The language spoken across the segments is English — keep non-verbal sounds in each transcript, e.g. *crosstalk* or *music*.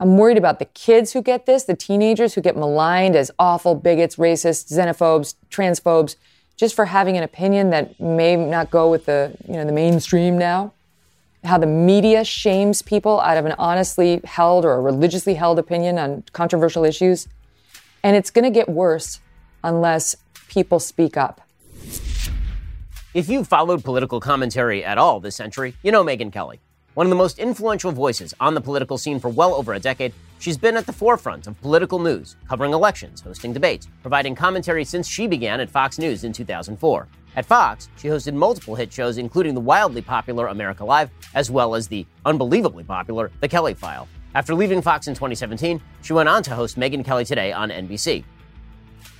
I'm worried about the kids who get this, the teenagers who get maligned as awful bigots, racists, xenophobes, transphobes, just for having an opinion that may not go with the, you know, the mainstream now. How the media shames people out of an honestly held or a religiously held opinion on controversial issues. And it's going to get worse unless people speak up. If you've followed political commentary at all this century, you know Megyn Kelly. One of the most influential voices on the political scene for well over a decade, she's been at the forefront of political news, covering elections, hosting debates, providing commentary since she began at Fox News in 2004. At Fox, she hosted multiple hit shows, including the wildly popular America Live, as well as the unbelievably popular The Kelly File. After leaving Fox in 2017, she went on to host Megyn Kelly Today on NBC.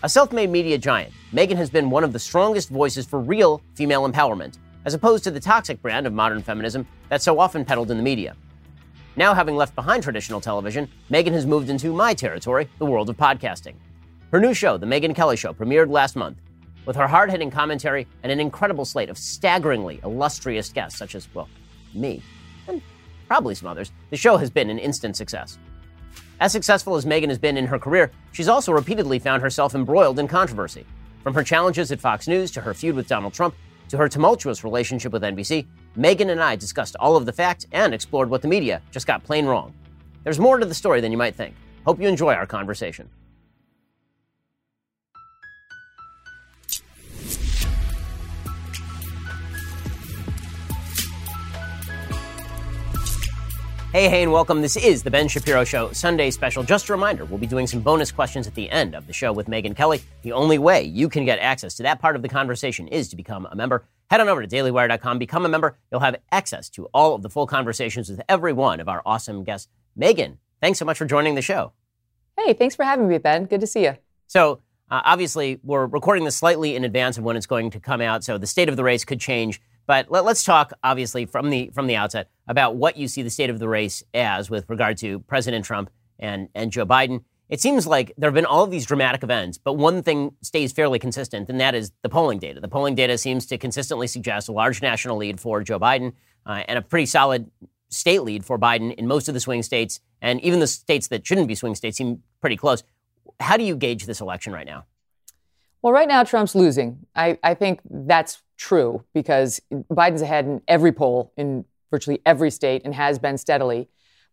A self made media giant, Megyn has been one of the strongest voices for real female empowerment, as opposed to the toxic brand of modern feminism that's so often peddled in the media. Now, having left behind traditional television, Megyn has moved into my territory, the world of podcasting. Her new show, The Megyn Kelly Show, premiered last month. With her hard hitting commentary and an incredible slate of staggeringly illustrious guests, such as, well, me, and probably some others, the show has been an instant success. As successful as Megyn has been in her career, she's also repeatedly found herself embroiled in controversy. From her challenges at Fox News to her feud with Donald Trump to her tumultuous relationship with NBC, Megyn and I discussed all of the facts and explored what the media just got plain wrong. There's more to the story than you might think. Hope you enjoy our conversation. Hey, hey, and welcome. This is the Ben Shapiro Show Sunday special. Just a reminder, we'll be doing some bonus questions at the end of the show with Megyn Kelly. The only way you can get access to that part of the conversation is to become a member. Head on over to dailywire.com, become a member. You'll have access to all of the full conversations with every one of our awesome guests. Megyn, thanks so much for joining the show. Hey, thanks for having me, Ben. Good to see you. So, uh, obviously, we're recording this slightly in advance of when it's going to come out, so the state of the race could change. But let, us talk, obviously, from the from the outset about what you see the state of the race as with regard to President Trump and and Joe Biden. It seems like there have been all of these dramatic events, but one thing stays fairly consistent, and that is the polling data. The polling data seems to consistently suggest a large national lead for Joe Biden uh, and a pretty solid state lead for Biden in most of the swing states, and even the states that shouldn't be swing states seem pretty close. How do you gauge this election right now? Well, right now, Trump's losing. I, I think that's true because Biden's ahead in every poll in virtually every state and has been steadily.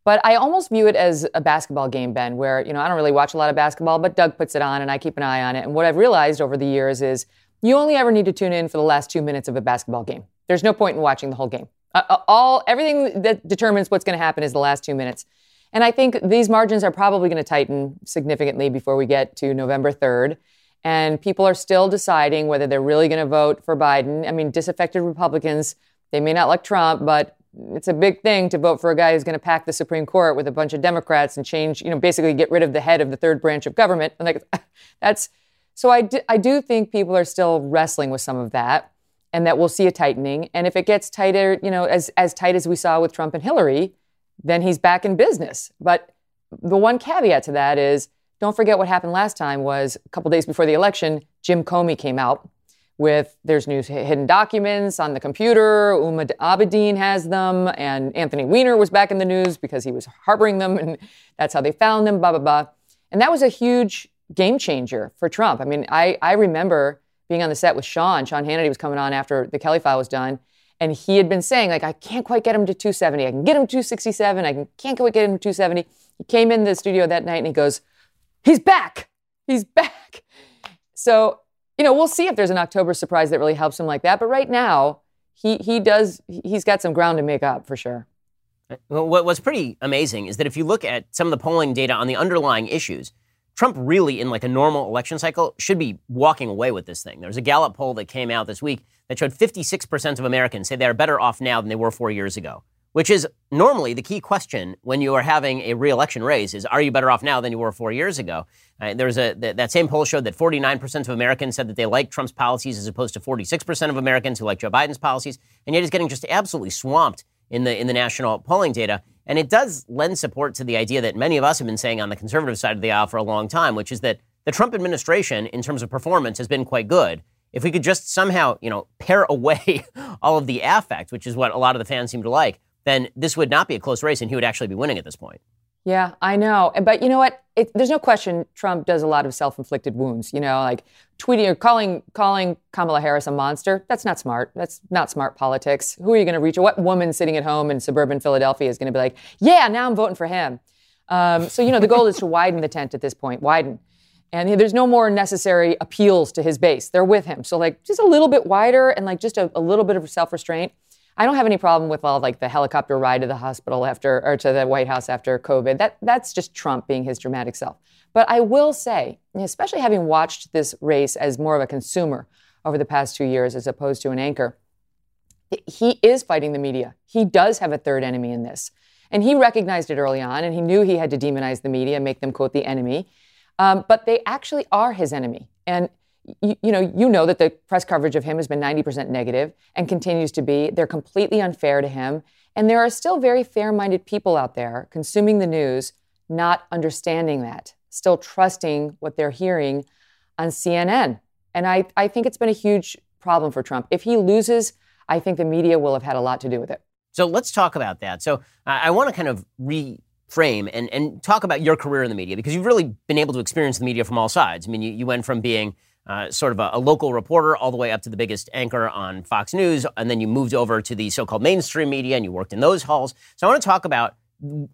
But I almost view it as a basketball game, Ben, where, you know, I don't really watch a lot of basketball, but Doug puts it on and I keep an eye on it. And what I've realized over the years is you only ever need to tune in for the last two minutes of a basketball game. There's no point in watching the whole game. Uh, uh all everything that determines what's going to happen is the last two minutes. And I think these margins are probably going to tighten significantly before we get to November 3rd and people are still deciding whether they're really going to vote for Biden. I mean, disaffected Republicans, they may not like Trump, but it's a big thing to vote for a guy who's going to pack the Supreme Court with a bunch of Democrats and change, you know, basically get rid of the head of the third branch of government. And like, *laughs* that's so I do, I do think people are still wrestling with some of that and that we'll see a tightening. And if it gets tighter, you know, as, as tight as we saw with Trump and Hillary, then he's back in business. But the one caveat to that is don't forget what happened last time was a couple days before the election, Jim Comey came out with there's new hidden documents on the computer. Huma Abedin has them, and Anthony Weiner was back in the news because he was harboring them, *laughs* and that's how they found them. Blah blah blah, and that was a huge game changer for Trump. I mean, I I remember being on the set with Sean. Sean Hannity was coming on after the Kelly file was done, and he had been saying like, I can't quite get him to 270. I can get him to 267. I can't quite get him to 270. He came in the studio that night and he goes he's back. He's back. So, you know, we'll see if there's an October surprise that really helps him like that. But right now, he he does he's got some ground to make up for sure. Well, what's pretty amazing is that if you look at some of the polling data on the underlying issues, Trump really, in like a normal election cycle, should be walking away with this thing. There was a Gallup poll that came out this week that showed 56% of Americans say they are better off now than they were four years ago which is normally the key question when you are having a reelection race is are you better off now than you were four years ago? Uh, there's a th- that same poll showed that 49% of americans said that they like trump's policies as opposed to 46% of americans who like joe biden's policies and yet he's getting just absolutely swamped in the in the national polling data. And it does lend support to the idea that many of us have been saying on the conservative side of the aisle for a long time which is that the trump administration in terms of performance has been quite good. If we could just somehow, you know, pare *laughs* away all of the affect, which is what a lot of the fans seem to like, then this would not be a close race and he would actually be winning at this point. Yeah, I know. But you know what? It, there's no question Trump does a lot of self-inflicted wounds. You know, like tweeting or calling calling Kamala Harris a monster. That's not smart. That's not smart politics. Who are you going to reach? What woman sitting at home in suburban Philadelphia is going to be like, yeah, now I'm voting for him? Um, so you know, the goal is to *laughs* widen the tent at this point. Widen. And there's no more necessary appeals to his base. They're with him. So like just a little bit wider and like just a, a little bit of self-restraint. I don't have any problem with all like the helicopter ride to the hospital after or to the White House after COVID. That that's just Trump being his dramatic self. But I will say, especially having watched this race as more of a consumer over the past two years as opposed to an anchor, he is fighting the media. He does have a third enemy in this. And he recognized it early on, and he knew he had to demonize the media and make them, quote, the enemy. Um, but they actually are his enemy. And you, you, know, you know that the press coverage of him has been 90% negative and continues to be. They're completely unfair to him. And there are still very fair minded people out there consuming the news, not understanding that, still trusting what they're hearing on CNN. And I, I think it's been a huge problem for Trump. If he loses, I think the media will have had a lot to do with it. So let's talk about that. So I want to kind of reframe and, and talk about your career in the media because you've really been able to experience the media from all sides. I mean, you, you went from being uh, sort of a, a, local reporter all the way up to the biggest anchor on Fox News. And then you moved over to the so called mainstream media and you worked in those halls. So I want to talk about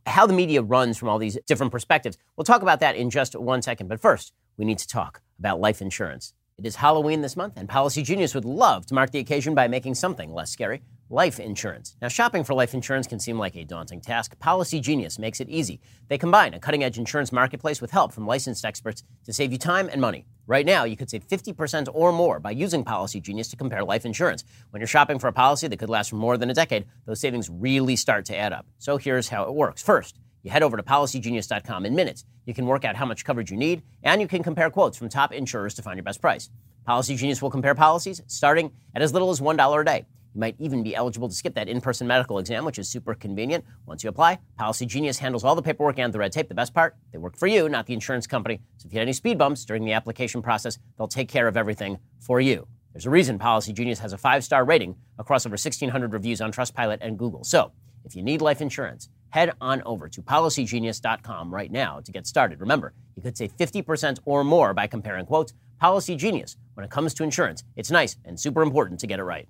how the media runs from all these different perspectives. We'll talk about that in just one second. But first, we need to talk about life insurance. It is Halloween this month, and Policy Genius would love to mark the occasion by making something less scary life insurance. Now, shopping for life insurance can seem like a daunting task. Policy Genius makes it easy. They combine a cutting edge insurance marketplace with help from licensed experts to save you time and money. Right now, you could save 50% or more by using Policy Genius to compare life insurance. When you're shopping for a policy that could last for more than a decade, those savings really start to add up. So here's how it works. First, you head over to policygenius.com in minutes. You can work out how much coverage you need, and you can compare quotes from top insurers to find your best price. Policy Genius will compare policies starting at as little as $1 a day. You might even be eligible to skip that in person medical exam, which is super convenient. Once you apply, Policy Genius handles all the paperwork and the red tape. The best part, they work for you, not the insurance company. So if you had any speed bumps during the application process, they'll take care of everything for you. There's a reason Policy Genius has a five star rating across over 1,600 reviews on Trustpilot and Google. So if you need life insurance, head on over to policygenius.com right now to get started. Remember, you could save 50% or more by comparing quotes. Policy Genius, when it comes to insurance, it's nice and super important to get it right.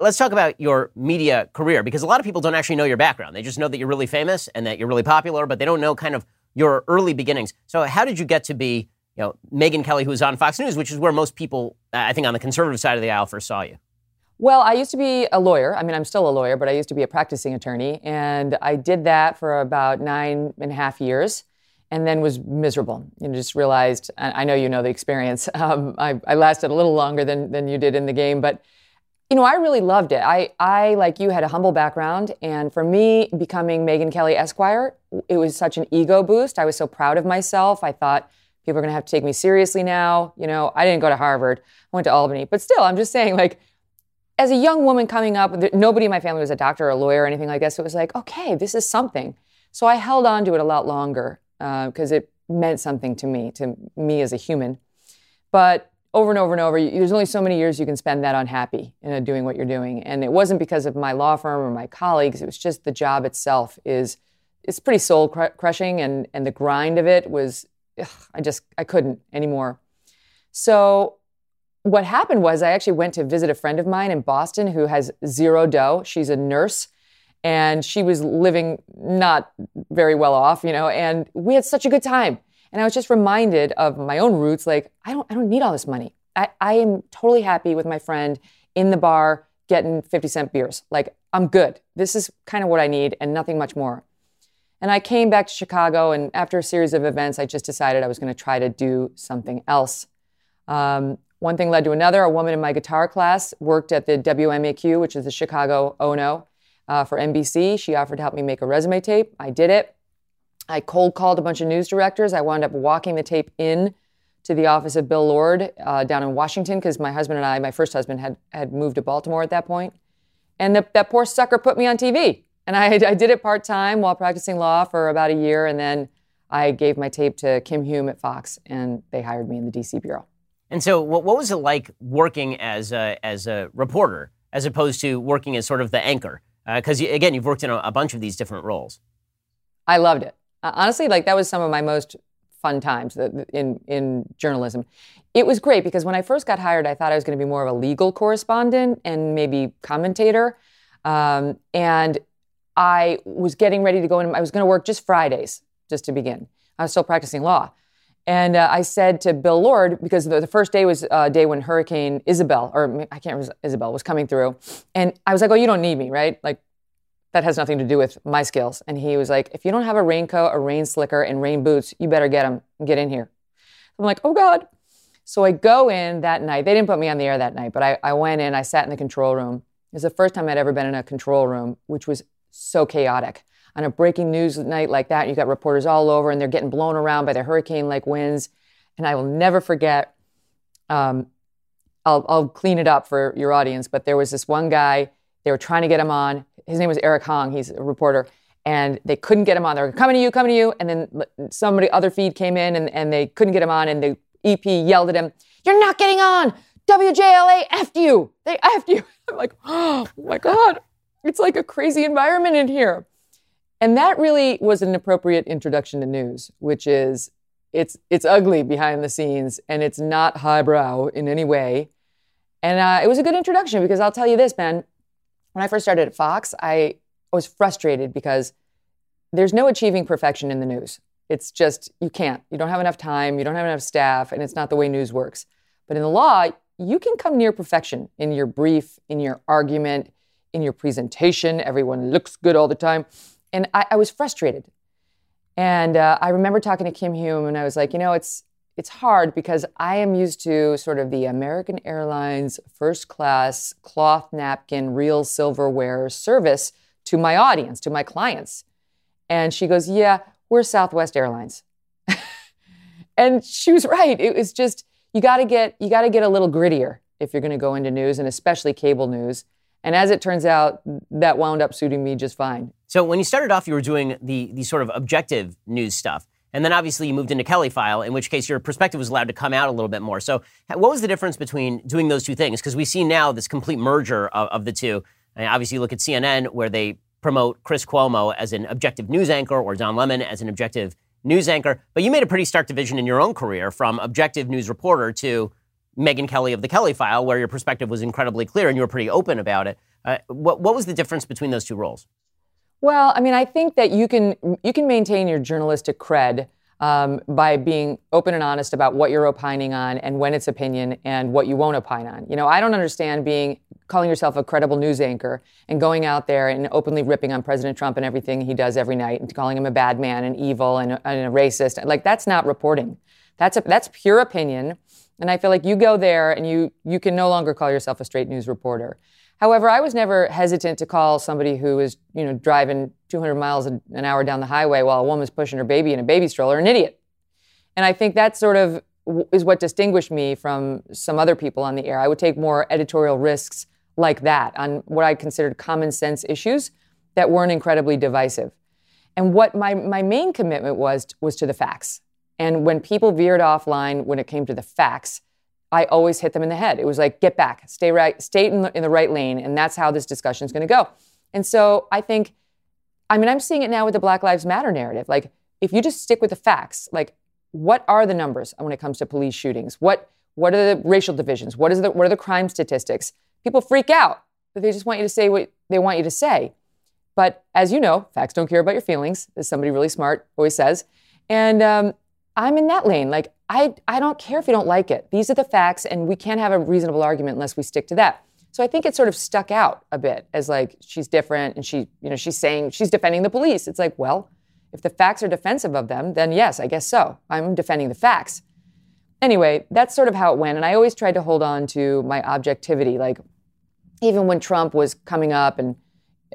Let's talk about your media career because a lot of people don't actually know your background. They just know that you're really famous and that you're really popular, but they don't know kind of your early beginnings. So, how did you get to be, you know, Megyn Kelly, who's on Fox News, which is where most people, I think, on the conservative side of the aisle, first saw you? Well, I used to be a lawyer. I mean, I'm still a lawyer, but I used to be a practicing attorney. And I did that for about nine and a half years and then was miserable. You know, just realized, I know you know the experience. *laughs* Um, I, I, lasted a little longer than, than you did in the game, but you know, I really loved it. I, I, like you, had a humble background. And for me, becoming Megyn Kelly Esquire, it was such an ego boost. I was so proud of myself. I thought people are going to have to take me seriously now. You know, I didn't go to Harvard, I went to Albany. But still, I'm just saying, like, as a young woman coming up, nobody in my family was a doctor or a lawyer or anything like that. So it was like, okay, this is something. So I held on to it a lot longer because uh, it meant something to me, to me as a human. But over and over and over, there's only so many years you can spend that unhappy in doing what you're doing. And it wasn't because of my law firm or my colleagues. It was just the job itself is it's pretty soul crushing, and and the grind of it was ugh, I just I couldn't anymore. So what happened was I actually went to visit a friend of mine in Boston who has zero dough. She's a nurse and she was living not very well off, you know, and we had such a good time. And I was just reminded of my own roots like I don't I don't need all this money. I, I am totally happy with my friend in the bar getting 50 cent beers. Like I'm good. This is kind of what I need and nothing much more. And I came back to Chicago, and after a series of events, I just decided I was going to try to do something else. Um, one thing led to another. A woman in my guitar class worked at the WMAQ, which is the Chicago O&O, uh, for NBC. She offered to help me make a resume tape. I did it. I cold called a bunch of news directors. I wound up walking the tape in to the office of Bill Lord uh, down in Washington because my husband and I, my first husband, had, had moved to Baltimore at that point. And the, that poor sucker put me on TV. And I, I did it part time while practicing law for about a year. And then I gave my tape to Kim Hume at Fox, and they hired me in the DC bureau. And so, what, what was it like working as a, as a reporter as opposed to working as sort of the anchor? Because, uh, again, you've worked in a, a bunch of these different roles. I loved it. honestly, like that was some of my most fun times in in journalism. It was great because when I first got hired, I thought I was going to be more of a legal correspondent and maybe commentator. Um, and I was getting ready to go in. I was going to work just Fridays, just to begin. I was still practicing law. And uh, I said to Bill Lord, because the, the first day was a uh, day when Hurricane Isabel, or I can't remember, Isabel was coming through. And I was like, oh, you don't need me, right? Like, that has nothing to do with my skills. And he was like, if you don't have a raincoat, a rain slicker, and rain boots, you better get them and get in here. I'm like, oh God. So I go in that night. They didn't put me on the air that night, but I, I went in, I sat in the control room. It was the first time I'd ever been in a control room, which was so chaotic on a breaking news night like that, you got reporters all over and they're getting blown around by the hurricane like winds. And I will never forget, um, I'll, I'll clean it up for your audience, but there was this one guy, they were trying to get him on. His name was Eric Hong, he's a reporter. And they couldn't get him on. They were coming to you, coming to you. And then somebody, other feed came in and, and they couldn't get him on. And the EP yelled at him, You're not getting on. WJLA effed you. They effed you. *laughs* I'm like, Oh my God. It's like a crazy environment in here. And that really was an appropriate introduction to news, which is it's it's ugly behind the scenes and it's not highbrow in any way. And uh, it was a good introduction because I'll tell you this, Ben. When I first started at Fox, I was frustrated because there's no achieving perfection in the news. It's just you can't. You don't have enough time. You don't have enough staff, and it's not the way news works. But in the law, you can come near perfection in your brief, in your argument, in your presentation. Everyone looks good all the time. And I, I was frustrated. And uh, I remember talking to Kim Hume, and I was like, you know, it's it's hard because I am used to sort of the American Airlines first class cloth napkin, real silverware service to my audience, to my clients. And she goes, Yeah, we're Southwest Airlines. *laughs* and she was right. It was just you gotta get you gotta get a little grittier if you're gonna go into news and especially cable news. And as it turns out, that wound up suiting me just fine. So when you started off, you were doing the, the sort of objective news stuff. And then obviously you moved into Kelly File, in which case your perspective was allowed to come out a little bit more. So what was the difference between doing those two things? Because we see now this complete merger of, of the two. And obviously you look at CNN where they promote Chris Cuomo as an objective news anchor or Don Lemon as an objective news anchor. But you made a pretty stark division in your own career from objective news reporter to Megyn Kelly of the Kelly File, where your perspective was incredibly clear and you were pretty open about it. Uh, what, what was the difference between those two roles? Well, I mean, I think that you can you can maintain your journalistic cred um, by being open and honest about what you're opining on and when it's opinion and what you won't opine on. You know, I don't understand being calling yourself a credible news anchor and going out there and openly ripping on President Trump and everything he does every night and calling him a bad man and evil and a, and a racist. Like that's not reporting. That's a, that's pure opinion and I feel like you go there and you you can no longer call yourself a straight news reporter. However, I was never hesitant to call somebody who is, you know, driving 200 miles an hour down the highway while a woman's pushing her baby in a baby stroller an idiot. And I think that sort of is what distinguished me from some other people on the air. I would take more editorial risks like that on what I considered common sense issues that weren't incredibly divisive. And what my, my main commitment was was to the facts. And when people veered offline when it came to the facts, I always hit them in the head. It was like, get back, stay right, stay in the, in the right lane, and that's how this discussion is going to go. And so I think, I mean, I'm seeing it now with the Black Lives Matter narrative. Like, if you just stick with the facts, like, what are the numbers when it comes to police shootings? What what are the racial divisions? What is the what are the crime statistics? People freak out. But they just want you to say what they want you to say. But as you know, facts don't care about your feelings, as somebody really smart always says. And um, I'm in that lane. Like, I, I don't care if you don't like it. These are the facts, and we can't have a reasonable argument unless we stick to that. So I think it sort of stuck out a bit as like she's different and she, you know, she's saying she's defending the police. It's like, well, if the facts are defensive of them, then yes, I guess so. I'm defending the facts. Anyway, that's sort of how it went. And I always tried to hold on to my objectivity. Like, even when Trump was coming up and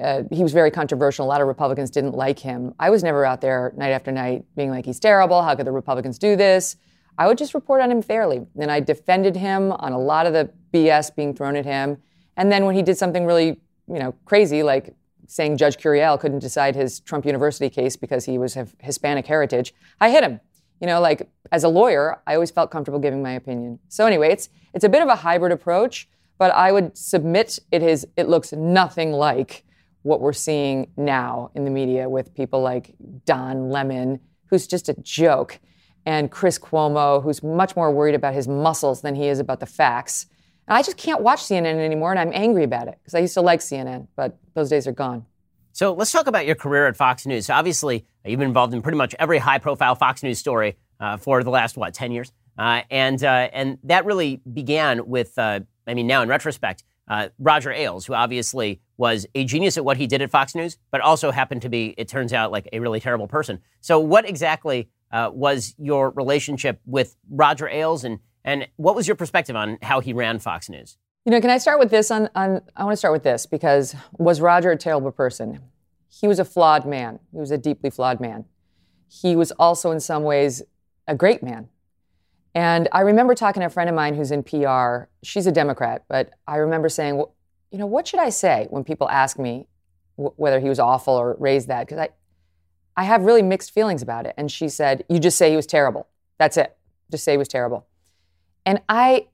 uh, he was very controversial. A lot of Republicans didn't like him. I was never out there night after night being like, he's terrible. How could the Republicans do this? I would just report on him fairly. And I defended him on a lot of the BS being thrown at him. And then when he did something really, you know, crazy, like saying Judge Curiel couldn't decide his Trump University case because he was of Hispanic heritage, I hit him. You know, like as a lawyer, I always felt comfortable giving my opinion. So anyway, it's it's a bit of a hybrid approach, but I would submit it is it looks nothing like what we're seeing now in the media with people like Don Lemon, who's just a joke, and Chris Cuomo, who's much more worried about his muscles than he is about the facts. And I just can't watch CNN anymore, and I'm angry about it because I used to like CNN, but those days are gone. So let's talk about your career at Fox News. So obviously, you've been involved in pretty much every high-profile Fox News story uh, for the last what, ten years, uh, and uh, and that really began with, uh, I mean, now in retrospect, uh, Roger Ailes, who obviously was a genius at what he did at Fox News, but also happened to be, it turns out, like a really terrible person. So, what exactly uh, was your relationship with Roger Ailes, and and what was your perspective on how he ran Fox News? You know, can I start with this? On, on I want to start with this because was Roger a terrible person? He was a flawed man. He was a deeply flawed man. He was also, in some ways, a great man. And I remember talking to a friend of mine who's in PR. She's a Democrat, but I remember saying, well, you know, what should I say when people ask me w- whether he was awful or raised that? Because I, I have really mixed feelings about it. And she said, you just say he was terrible. That's it. Just say he was terrible. And I,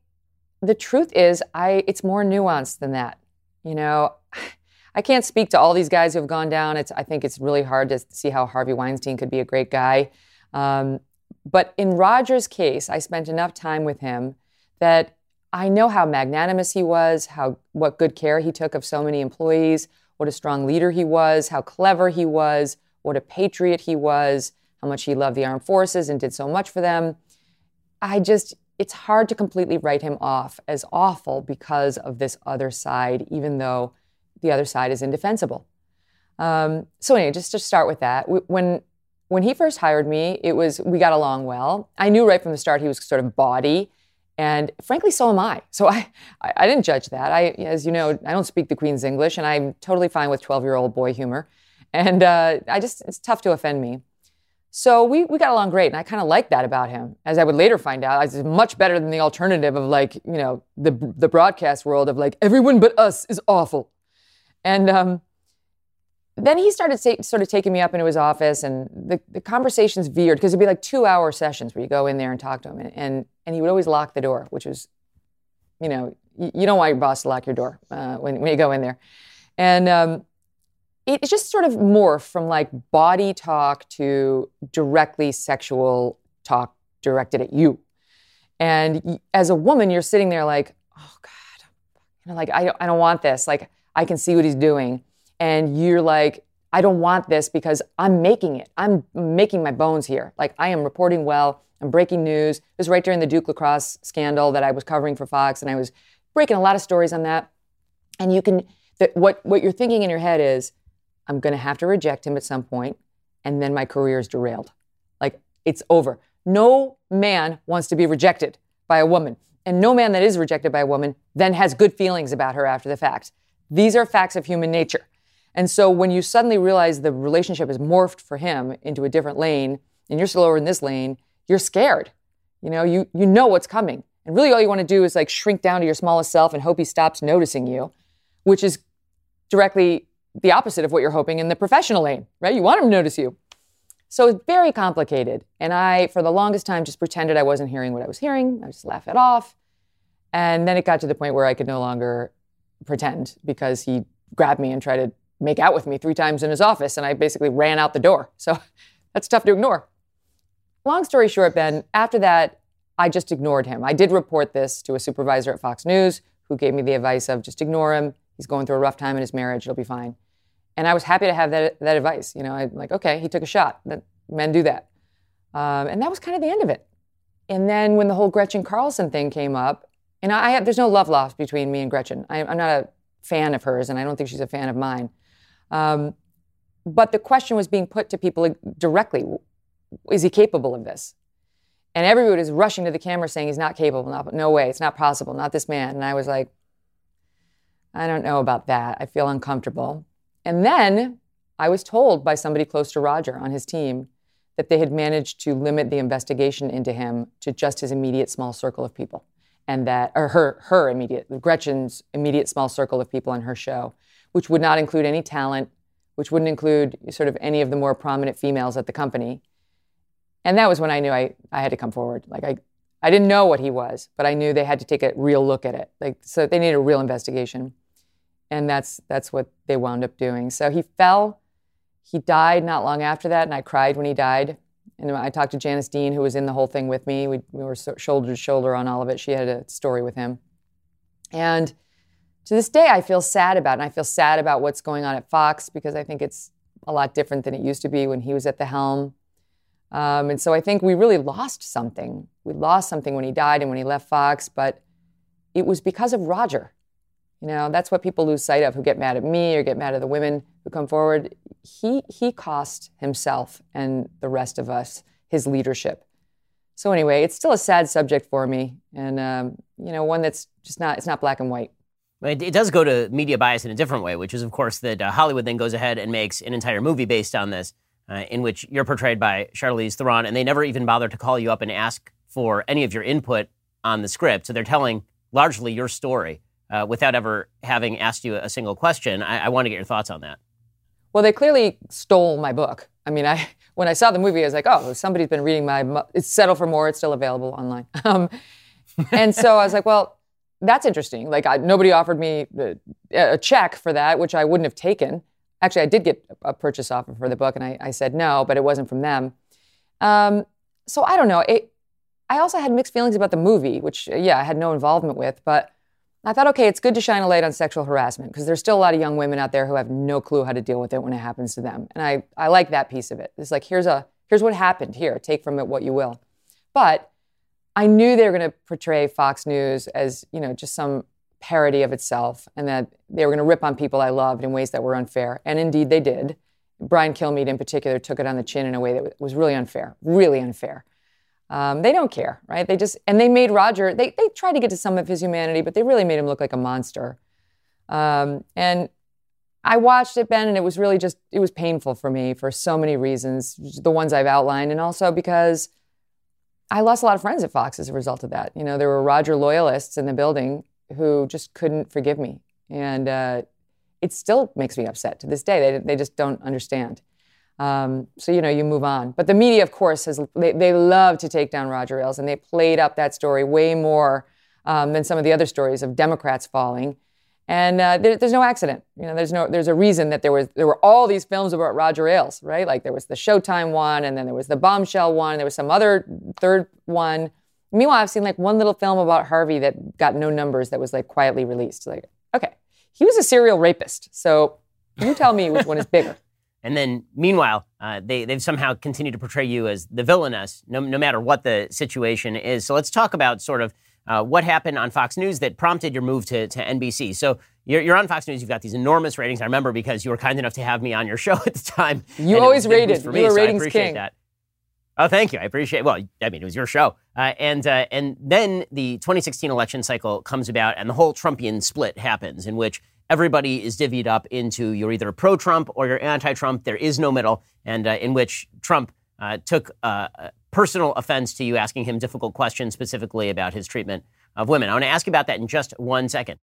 the truth is, I, it's more nuanced than that. You know, *sighs* I can't speak to all these guys who have gone down. It's, I think it's really hard to see how Harvey Weinstein could be a great guy. Um, but in Roger's case, I spent enough time with him that I know how magnanimous he was, how what good care he took of so many employees, what a strong leader he was, how clever he was, what a patriot he was, how much he loved the armed forces and did so much for them. I just it's hard to completely write him off as awful because of this other side, even though the other side is indefensible. Um, so anyway, just to start with that, when when he first hired me, it was we got along well. I knew right from the start he was sort of bawdy, and frankly, so am I. So *laughs* I, I didn't judge that. I, as you know, I don't speak the Queen's English, and I'm totally fine with 12-year-old boy humor, and uh, I just it's tough to offend me. So we, we got along great, and I kind of liked that about him. As I would later find out, I was much better than the alternative of like you know the the broadcast world of like everyone but us is awful, and um, then he started say, sort of taking me up into his office, and the, the conversations veered because it'd be like two hour sessions where you go in there and talk to him, and, and, and he would always lock the door, which was, you know, you, you don't want your boss to lock your door uh, when, when you go in there. And um, it, just sort of morphed from like body talk to directly sexual talk directed at you. And as a woman, you're sitting there like, oh God, you know, like, I don't, I don't want this. Like, I can see what he's doing and you're like, I don't want this because I'm making it. I'm making my bones here. Like I am reporting well. I'm breaking news. It was right during the Duke lacrosse scandal that I was covering for Fox, and I was breaking a lot of stories on that. And you can, that what what you're thinking in your head is, I'm going to have to reject him at some point, and then my career is derailed. Like it's over. No man wants to be rejected by a woman, and no man that is rejected by a woman then has good feelings about her after the fact. These are facts of human nature. And so when you suddenly realize the relationship is morphed for him into a different lane, and you're still over in this lane, you're scared. You know, you you know what's coming. And really all you want to do is like shrink down to your smallest self and hope he stops noticing you, which is directly the opposite of what you're hoping in the professional lane, right? You want him to notice you. So it's very complicated. And I, for the longest time, just pretended I wasn't hearing what I was hearing. I just laugh it off. And then it got to the point where I could no longer pretend because he grabbed me and tried to make out with me three times in his office, and I basically ran out the door. *laughs* So that's tough to ignore. Long story short, Ben, after that, I just ignored him. I did report this to a supervisor at Fox News who gave me the advice of just ignore him. He's going through a rough time in his marriage. It'll be fine. And I was happy to have that, that advice. You know, I'm like, okay, he took a shot. Men do that. Um, and that was kind of the end of it. And then when the whole Gretchen Carlson thing came up, and I have, there's no love lost between me and Gretchen. I, I'm not a fan of hers, and I don't think she's a fan of mine. Um, but the question was being put to people directly is he capable of this? And everyone was rushing to the camera saying he's not capable. Not, no way, it's not possible, not this man. And I was like, I don't know about that. I feel uncomfortable. And then I was told by somebody close to Roger on his team that they had managed to limit the investigation into him to just his immediate small circle of people. And that, or her, her immediate, Gretchen's immediate small circle of people on her show which would not include any talent, which wouldn't include sort of any of the more prominent females at the company. And that was when I knew I, I had to come forward. Like I, I didn't know what he was, but I knew they had to take a real look at it. Like so they needed a real investigation. and that's that's what they wound up doing. So he fell. He died not long after that, and I cried when he died. And I talked to Janice Dean, who was in the whole thing with me. We, we were shoulder to shoulder on all of it. She had a story with him. And to this day, I feel sad about. And I feel sad about what's going on at Fox because I think it's a lot different than it used to be when he was at the helm. Um, and so I think we really lost something. We lost something when he died and when he left Fox, but it was because of Roger. You know, that's what people lose sight of who get mad at me or get mad at the women who come forward. He, he cost himself and the rest of us his leadership. So anyway, it's still a sad subject for me, and um, you know, one that's just not it's not black and white. It, it does go to media bias in a different way, which is, of course, that uh, Hollywood then goes ahead and makes an entire movie based on this, uh, in which you're portrayed by Charlize Theron, and they never even bother to call you up and ask for any of your input on the script. So they're telling largely your story uh, without ever having asked you a single question. I, I want to get your thoughts on that. Well, they clearly stole my book. I mean, I when I saw the movie, I was like, oh, somebody's been reading my. It's Settle for More. It's still available online. Um, and so I was like, well, that's interesting. Like I, nobody offered me a, a, check for that, which I wouldn't have taken. Actually, I did get a purchase offer for the book, and I, I said no, but it wasn't from them. Um, so I don't know. It, I also had mixed feelings about the movie, which yeah, I had no involvement with, but I thought, okay, it's good to shine a light on sexual harassment because there's still a lot of young women out there who have no clue how to deal with it when it happens to them. And I, I like that piece of it. It's like, here's a here's what happened. Here, take from it what you will. But I knew they were going to portray Fox News as, you know, just some parody of itself and that they were going to rip on people I loved in ways that were unfair. And indeed they did. Brian Kilmeade in particular took it on the chin in a way that was really unfair, really unfair. Um, they don't care, right? They just and they made Roger. They they tried to get to some of his humanity, but they really made him look like a monster. Um, and I watched it, Ben, and it was really just it was painful for me for so many reasons, the ones I've outlined, and also because I lost a lot of friends at Fox as a result of that. You know, there were Roger loyalists in the building who just couldn't forgive me, and uh, it still makes me upset to this day. They they just don't understand. Um, so you know you move on. But the media, of course, has they, they love to take down Roger Ailes, and they played up that story way more um, than some of the other stories of Democrats falling. And uh, there, there's no accident. You know, there's no there's a reason that there was there were all these films about Roger Ailes, right? Like there was the Showtime one, and then there was the Bombshell one, and there was some other third one. Meanwhile, I've seen like one little film about Harvey that got no numbers that was like quietly released. Like, okay, he was a serial rapist. So you tell me which one is bigger. *laughs* And then, meanwhile, uh, they, they've somehow continued to portray you as the villainess, no, no matter what the situation is. So let's talk about sort of uh, what happened on Fox News that prompted your move to, to NBC. So you're, you're, on Fox News. You've got these enormous ratings. I remember because you were kind enough to have me on your *laughs* show at the time. You always rated. For me, you were so ratings I appreciate king. That. Oh, thank you. I appreciate. Well, I mean, it was your show, uh, and uh, and then the 2016 election cycle comes about, and the whole Trumpian split happens, in which everybody is divvied up into you're either pro Trump or you're anti Trump. There is no middle, and uh, in which Trump uh, took uh, personal offense to you asking him difficult questions, specifically about his treatment of women. I want to ask you about that in just one second.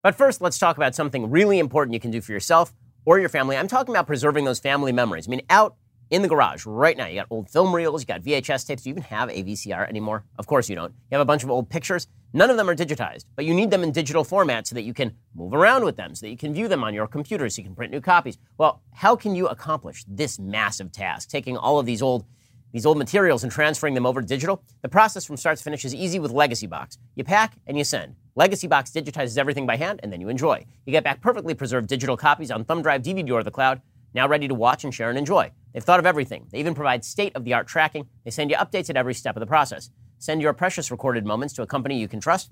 But first, let's talk about something really important you can do for yourself or your family. I'm talking about preserving those family memories. I mean, out in the garage right now. You got old film reels, you got VHS tapes. Do you even have a VCR anymore? Of course you don't. You have a bunch of old pictures. None of them are digitized, but you need them in digital format so that you can move around with them, so that you can view them on your computer, so you can print new copies. Well, how can you accomplish this massive task, taking all of these old these old materials and transferring them over to digital? The process from start to finish is easy with Legacy Box. You pack and you send. Legacy Box digitizes everything by hand and then you enjoy. You get back perfectly preserved digital copies on thumb drive, DVD, or the cloud now ready to watch and share and enjoy. They've thought of everything. They even provide state of the art tracking. They send you updates at every step of the process. Send your precious recorded moments to a company you can trust.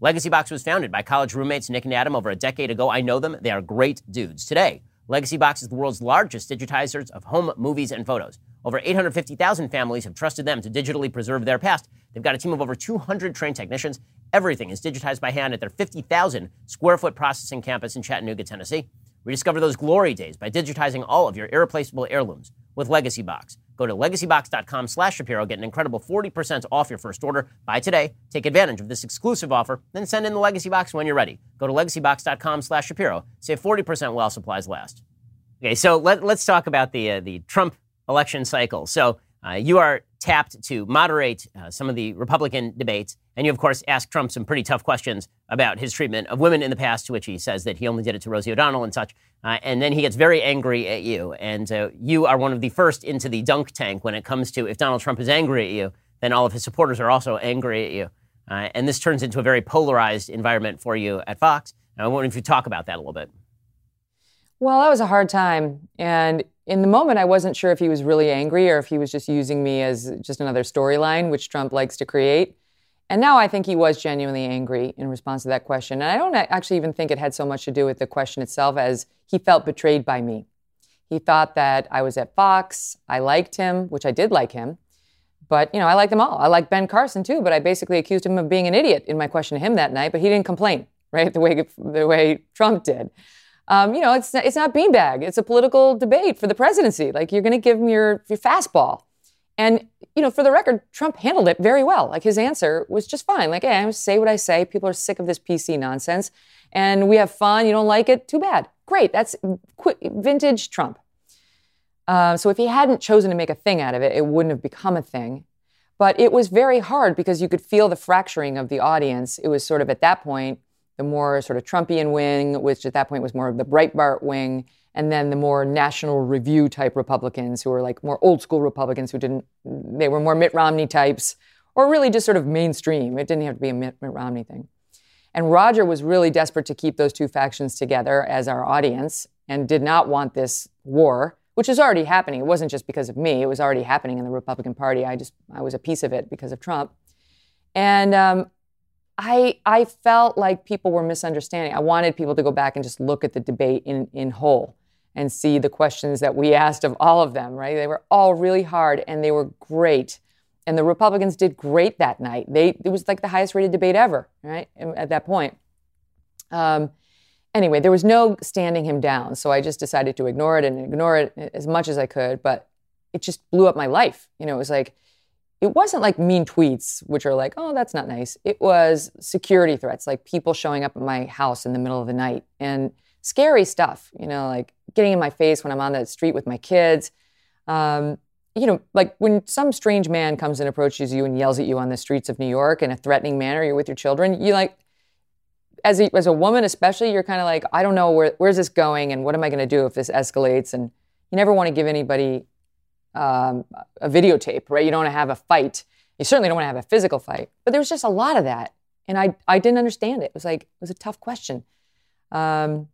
Legacy Box was founded by college roommates Nick and Adam over a decade ago. I know them. They are great dudes. Today, Legacy Box is the world's largest digitizers of home movies and photos. Over 850,000 families have trusted them to digitally preserve their past. They've got a team of over 200 trained technicians. Everything is digitized by hand at their 50,000 square foot processing campus in Chattanooga, Tennessee. Rediscover those glory days by digitizing all of your irreplaceable heirlooms with Legacy Box. Go to legacybox.com slash Shapiro, get an incredible 40% off your first order. Buy today, take advantage of this exclusive offer, then send in the Legacy Box when you're ready. Go to legacybox.com slash Shapiro. Save 40% while supplies last. Okay, so let, us talk about the, uh, the Trump election cycle. So Uh, you are tapped to moderate uh, some of the Republican debates, and you, of course, ask Trump some pretty tough questions about his treatment of women in the past, to which he says that he only did it to Rosie O'Donnell and such. Uh, and then he gets very angry at you, and uh, you are one of the first into the dunk tank when it comes to if Donald Trump is angry at you, then all of his supporters are also angry at you. Uh, and this turns into a very polarized environment for you at Fox. I wonder if you talk about that a little bit. Well, that was a hard time. And in the moment, I wasn't sure if he was really angry or if he was just using me as just another storyline, which Trump likes to create. And now I think he was genuinely angry in response to that question. And I don't actually even think it had so much to do with the question itself as he felt betrayed by me. He thought that I was at Fox, I liked him, which I did like him. But, you know, I like them all. I like Ben Carson too, but I basically accused him of being an idiot in my question to him that night, but he didn't complain, right? The way, the way Trump did. Um, you know, it's, it's not beanbag. It's a political debate for the presidency. Like, you're going to give him your, your fastball. And, you know, for the record, Trump handled it very well. Like, his answer was just fine. Like, hey, I say what I say. People are sick of this PC nonsense. And we have fun. You don't like it? Too bad. Great. That's vintage Trump. Uh, so if he hadn't chosen to make a thing out of it, it wouldn't have become a thing. But it was very hard because you could feel the fracturing of the audience. It was sort of at that point the more sort of Trumpian wing, which at that point was more of the Breitbart wing, and then the more National Review type Republicans who were like more old school Republicans who didn't, they were more Mitt Romney types, or really just sort of mainstream. It didn't have to be a Mitt, Mitt Romney thing. And Roger was really desperate to keep those two factions together as our audience and did not want this war which is already happening. It wasn't just because of me; it was already happening in the Republican Party. I just I was a piece of it because of Trump, and um, I I felt like people were misunderstanding. I wanted people to go back and just look at the debate in in whole and see the questions that we asked of all of them. Right? They were all really hard and they were great. And the Republicans did great that night. They it was like the highest rated debate ever, right? At that point. Um, anyway, there was no standing him down. So I just decided to ignore it and ignore it as much as I could. But it just blew up my life. You know, it was like, it wasn't like mean tweets, which are like, oh, that's not nice. It was security threats, like people showing up at my house in the middle of the night and scary stuff, you know, like getting in my face when I'm on the street with my kids. Um, you know, like when some strange man comes and approaches you and yells at you on the streets of New York in a threatening manner, you're with your children, you like, as a, as a woman, especially, you're kind of like, I don't know where where's this going, and what am I going to do if this escalates? And you never want to give anybody um, a videotape, right? You don't want to have a fight. You certainly don't want to have a physical fight. But there was just a lot of that, and I I didn't understand it. It was like it was a tough question. Um,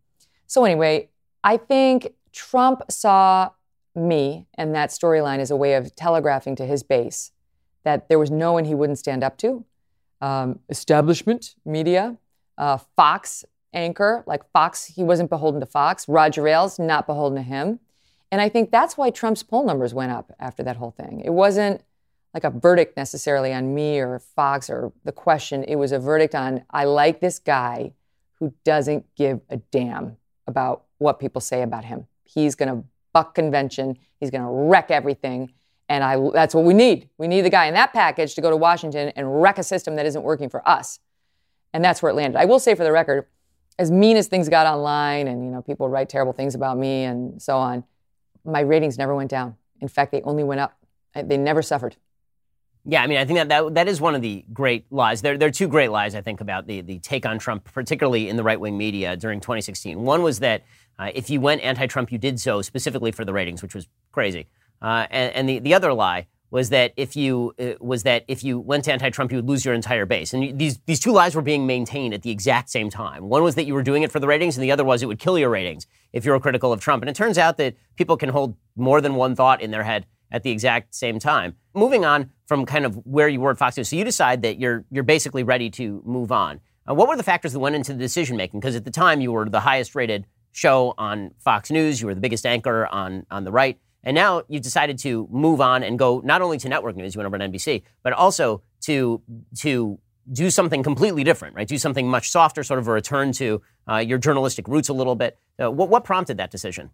so anyway, I think Trump saw me and that storyline as a way of telegraphing to his base that there was no one he wouldn't stand up to. Um, establishment media, uh, Fox anchor, like Fox, he wasn't beholden to Fox. Roger Ailes, not beholden to him. And I think that's why Trump's poll numbers went up after that whole thing. It wasn't like a verdict necessarily on me or Fox or the question. It was a verdict on I like this guy who doesn't give a damn about what people say about him. He's going to buck convention. He's going to wreck everything. And I, that's what we need. We need the guy in that package to go to Washington and wreck a system that isn't working for us. And that's where it landed. I will say for the record, as mean as things got online and you know people write terrible things about me and so on, my ratings never went down. In fact, they only went up. They never suffered. Yeah, I mean, I think that, that that is one of the great lies. There, there are two great lies, I think, about the, the take on Trump, particularly in the right wing media during 2016. One was that uh, if you went anti Trump, you did so specifically for the ratings, which was crazy. Uh, and, and the, the other lie was that if you uh, was that if you went anti-Trump, you would lose your entire base. And you, these these two lies were being maintained at the exact same time. One was that you were doing it for the ratings, and the other was it would kill your ratings if you were critical of Trump. And it turns out that people can hold more than one thought in their head at the exact same time. Moving on from kind of where you were at Fox News, so you decide that you're you're basically ready to move on. Uh, what were the factors that went into the decision making? Because at the time you were the highest rated show on Fox News, you were the biggest anchor on on the right. And now you've decided to move on and go not only to network news, you went over to NBC, but also to to do something completely different, right? Do something much softer, sort of a return to uh, your journalistic roots a little bit. Uh, what, what prompted that decision?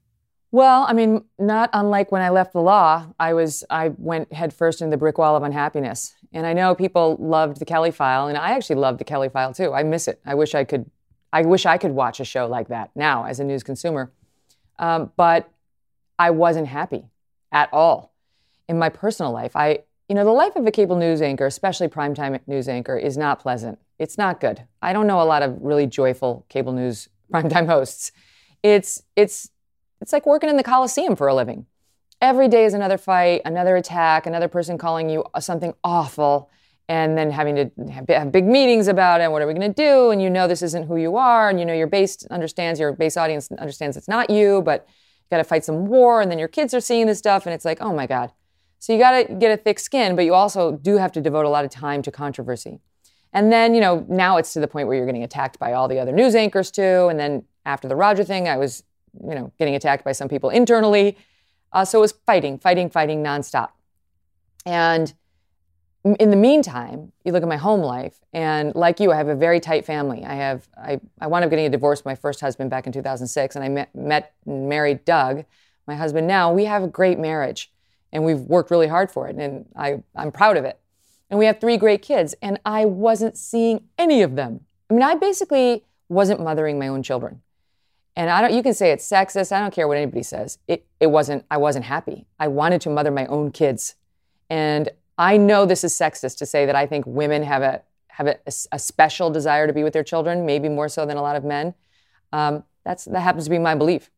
Well, I mean, not unlike when I left the law, I was I went headfirst into the brick wall of unhappiness. And I know people loved the Kelly File, and I actually loved the Kelly File too. I miss it. I wish I could. I wish I could watch a show like that now as a news consumer. Um, but I wasn't happy at all. in my personal life. I, you know, the life of a cable news anchor, especially primetime news anchor, is not pleasant. It's not good. I don't know a lot of really joyful cable news *laughs* primetime hosts. It's it's it's like working in the Coliseum for a living. Every day is another fight, another attack, another person calling you uh, something awful, and then having to have big meetings about it. What are we going to do? And you know this isn't who you are, and you know your base understands your base audience understands it's not you, but you got to fight some war, and then your kids are seeing this stuff, and it's like, oh my god. So you got to get a thick skin, but you also do have to devote a lot of time to controversy. And then, you know, now it's to the point where you're getting attacked by all the other news anchors too. And then after the Roger thing, I was, you know, getting attacked by some people internally. Uh, so it was fighting, fighting, fighting nonstop. And in the meantime, you look at my home life, and like you, I have a very tight family. I have I, I wound up getting a divorce from my first husband back in 2006, and I met, met and married Doug, my husband now. We have a great marriage and we've worked really hard for it, and I, I'm proud of it. And we have three great kids, and I wasn't seeing any of them. I mean, I basically wasn't mothering my own children. And I don't you can say it's sexist, I don't care what anybody says. It it wasn't I wasn't happy. I wanted to mother my own kids. And I know this is sexist to say that I think women have a have a, a special desire to be with their children, maybe more so than a lot of men. Um, that's that happens to be my belief.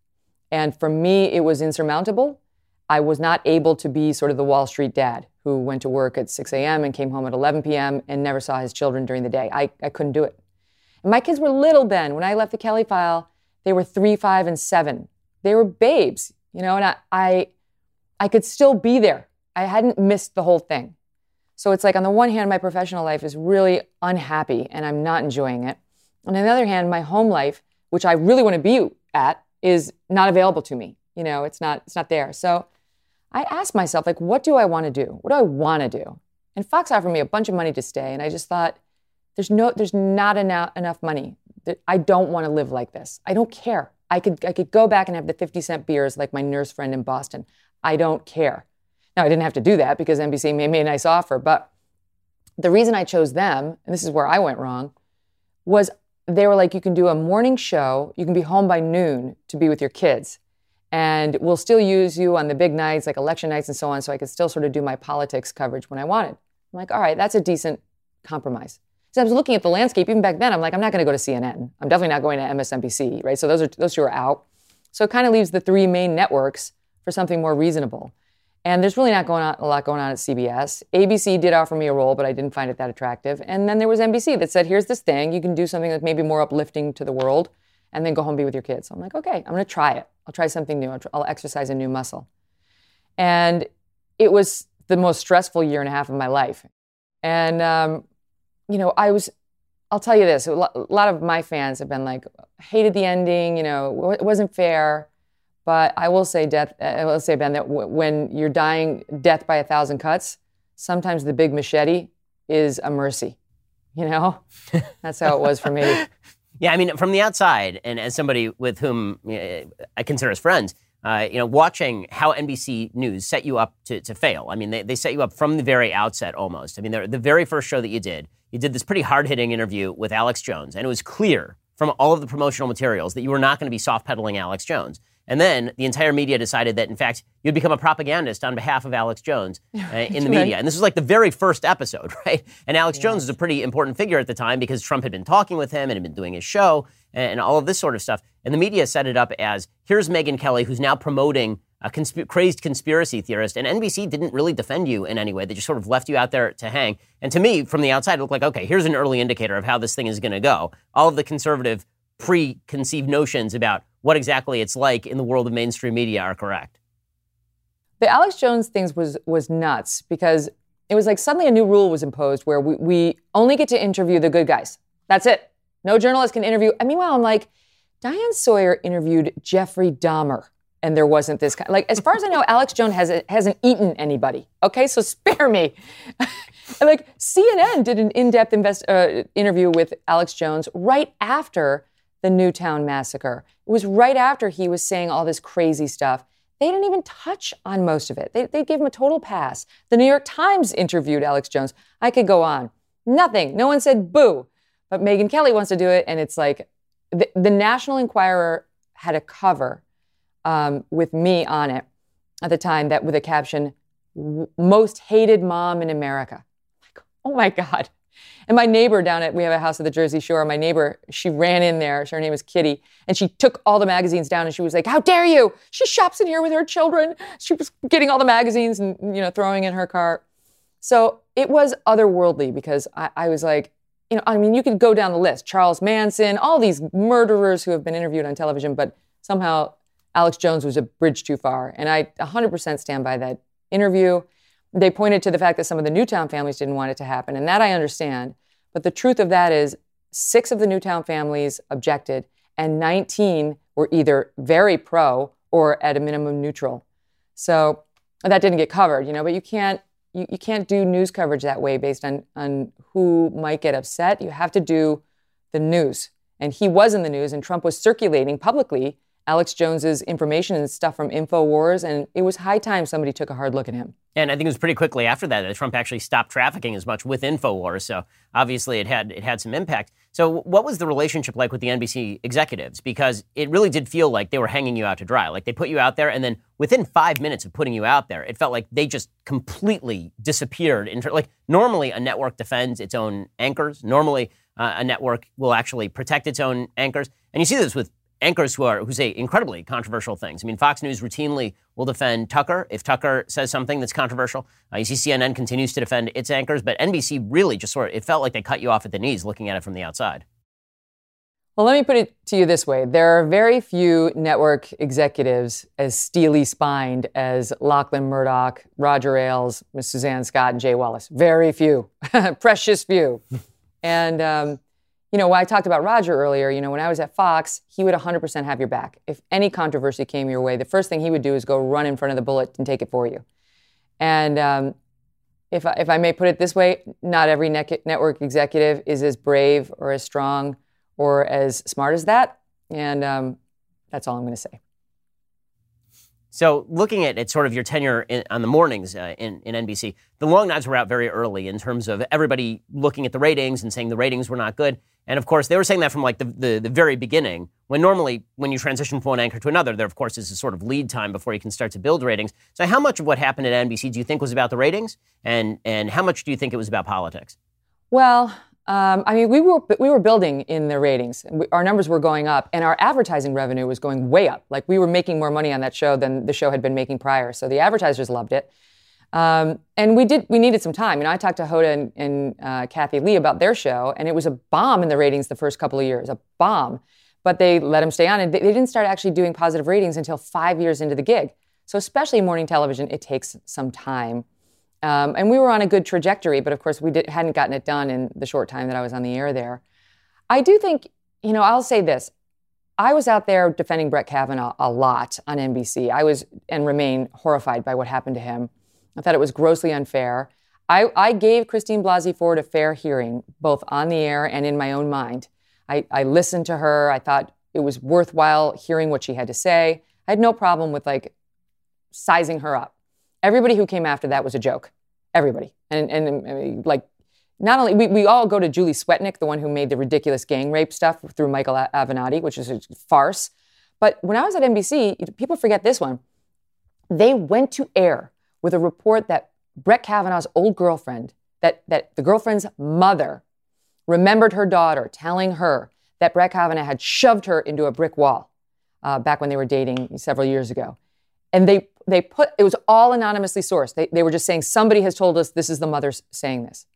And for me, it was insurmountable. I was not able to be sort of the Wall Street dad who went to work at 6 a.m. and came home at 11 p.m. and never saw his children during the day. I, I couldn't do it. And my kids were little then. When I left the Kelly file, they were three, five, and seven. They were babes, you know, and I, I, I could still be there. I hadn't missed the whole thing. So it's like, on the one hand, my professional life is really unhappy and I'm not enjoying it. On the other hand, my home life, which I really want to be at, is not available to me. You know, it's not, it's not there. So I asked myself, like, what do I want to do? What do I want to do? And Fox offered me a bunch of money to stay, and I just thought, there's no, there's not enough, enough money. I don't want to live like this. I don't care. I could, I could go back and have the 50 cent beers like my nurse friend in Boston. I don't care. Now, I didn't have to do that because NBC made me a nice offer, but the reason I chose them, and this is where I went wrong, was they were like, you can do a morning show, you can be home by noon to be with your kids and we'll still use you on the big nights like election nights and so on so i could still sort of do my politics coverage when i wanted. I'm like all right that's a decent compromise. So i was looking at the landscape even back then. I'm like i'm not going to go to cnn i'm definitely not going to msnbc right? So those are those two are out. So it kind of leaves the three main networks for something more reasonable. And there's really not going on a lot going on at cbs abc did offer me a role but i didn't find it that attractive. And then there was nbc that said here's this thing. You can do something that's maybe more uplifting to the world and then go home and be with your kids. So I'm like, okay, I'm going to try it. I'll try something new. I'll, try, I'll exercise a new muscle. And it was the most stressful year and a half of my life. And, um, you know, I was, I'll tell you this a lot of my fans have been like, hated the ending, you know, it wasn't fair. But I will say, death, I will say, Ben, that w- when you're dying death by a thousand cuts, sometimes the big machete is a mercy. You know, *laughs* that's how it was for me. Yeah, I mean, from the outside, and as somebody with whom you I consider as friends, uh, you know, watching how NBC News set you up to, to fail. I mean, they, they set you up from the very outset almost. I mean, the, the very first show that you did, you did this pretty hard hitting interview with Alex Jones, and it was clear from all of the promotional materials that you were not going to be soft pedaling Alex Jones. And then the entire media decided that, in fact, you'd become a propagandist on behalf of Alex Jones *laughs* uh, in the media. And this was like the very first episode, *laughs* right? And Alex. Jones was a pretty important figure at the time because Trump had been talking with him and had been doing his show and, and all of this sort of stuff. And the media set it up as here's Megyn Kelly, who's now promoting a consp- crazed conspiracy theorist. And NBC didn't really defend you in any way. They just sort of left you out there to hang. And to me, from the outside, it looked like, okay, here's an early indicator of how this thing is going to go. All of the conservative preconceived notions about what exactly it's like in the world of mainstream media are correct. The Alex Jones things was was nuts because it was like suddenly a new rule was imposed where we, we only get to interview the good guys. That's it. No journalist can interview. And meanwhile, I'm like, Diane Sawyer interviewed Jeffrey Dahmer, and there wasn't this kind. Like, as far as I know, *laughs* Alex Jones has, hasn't eaten anybody. Okay, so *laughs* spare me. *laughs* like CNN did an in-depth invest, uh, interview with Alex Jones right after the Newtown massacre. It was right after he was saying all this crazy stuff. They didn't even touch on most of it. They, they gave him a total pass. The New York Times interviewed Alex Jones. I could go on. Nothing. No one said boo. But Megyn Kelly wants to do it, and it's like the, the National Enquirer had a cover um, with me on it at the time that with a caption, most hated mom in America. Like, oh my God. And my neighbor down at, we have a house at the Jersey Shore. My neighbor, she ran in there. Her name is Kitty. And she took all the magazines down and she was like, How dare you? She shops in here with her children. She was getting all the magazines and, you know, throwing in her car. So it was otherworldly because I, I was like, you know, I mean, you could go down the list Charles Manson, all these murderers who have been interviewed on television, but somehow Alex Jones was a bridge too far. And I 100% stand by that interview. They pointed to the fact that some of the Newtown families didn't want it to happen, and that I understand. But the truth of that is, six of the Newtown families objected, and 19 were either very pro or at a minimum neutral. So that didn't get covered, you know, but you can't you, you can't do news coverage that way based on on who might get upset. You have to do the news. And he was in the news and Trump was circulating publicly Alex Jones's information and stuff from InfoWars, and it was high time somebody took a hard look at him. And I think it was pretty quickly after that that Trump actually stopped trafficking as much with InfoWars. So obviously it had it had some impact. So what was the relationship like with the NBC executives? Because it really did feel like they were hanging you out to dry. Like they put you out there, and then within five minutes of putting you out there, it felt like they just completely disappeared. Like normally a network defends its own anchors. Normally uh, a network will actually protect its own anchors. And you see this with anchors who are who say incredibly controversial things. I mean, Fox News routinely will defend Tucker if Tucker says something that's controversial. Uh, you see CNN continues to defend its anchors, but NBC really just sort of it felt like they cut you off at the knees looking at it from the outside. Well, let me put it to you this way. There are very few network executives as steely spined as Lachlan Murdoch, Roger Ailes, Miss Suzanne Scott, and Jay Wallace. Very few, *laughs* precious few. and um, you know, I talked about Roger earlier, you know, when I was at Fox, he would 100% have your back. If any controversy came your way, the first thing he would do is go run in front of the bullet and take it for you. And um, if, I, if I may put it this way, not every ne- network executive is as brave or as strong or as smart as that. And um, that's all I'm going to say. So, looking at, at sort of your tenure in, on the mornings uh, in, in NBC, the long knives were out very early in terms of everybody looking at the ratings and saying the ratings were not good. And of course, they were saying that from like the, the, the, very beginning, when normally when you transition from one anchor to another, there of course is a sort of lead time before you can start to build ratings. So, how much of what happened at NBC do you think was about the ratings, and and how much do you think it was about politics? Well, um, I mean, we were we were building in the ratings. We, our numbers were going up, and our advertising revenue was going way up. Like we were making more money on that show than the show had been making prior. So the advertisers loved it, um, and we did. We needed some time. You know, I talked to Hoda and, and uh, Kathie Lee about their show, and it was a bomb in the ratings the first couple of years, a bomb. But they let them stay on, and they, they didn't start actually doing positive ratings until five years into the gig. So especially morning television, it takes some time. Um, and we were on a good trajectory, but of course, we did, hadn't gotten it done in the short time that I was on the air there. I do think, you know, I'll say this. I was out there defending Brett Kavanaugh a lot on NBC. I was and remain horrified by what happened to him. I thought it was grossly unfair. I, I gave Christine Blasey Ford a fair hearing, both on the air and in my own mind. I, I listened to her. I thought it was worthwhile hearing what she had to say. I had no problem with like sizing her up. Everybody who came after that was a joke. Everybody. And, and, and like, not only, we, we all go to Julie Swetnick, the one who made the ridiculous gang rape stuff through Michael Avenatti, which is a farce. But when I was at NBC, people forget this one. They went to air with a report that Brett Kavanaugh's old girlfriend, that, that the girlfriend's mother remembered her daughter telling her that Brett Kavanaugh had shoved her into a brick wall uh, back when they were dating several years ago. And they they put it was all anonymously sourced. They, they were just saying somebody has told us this is the mother saying this.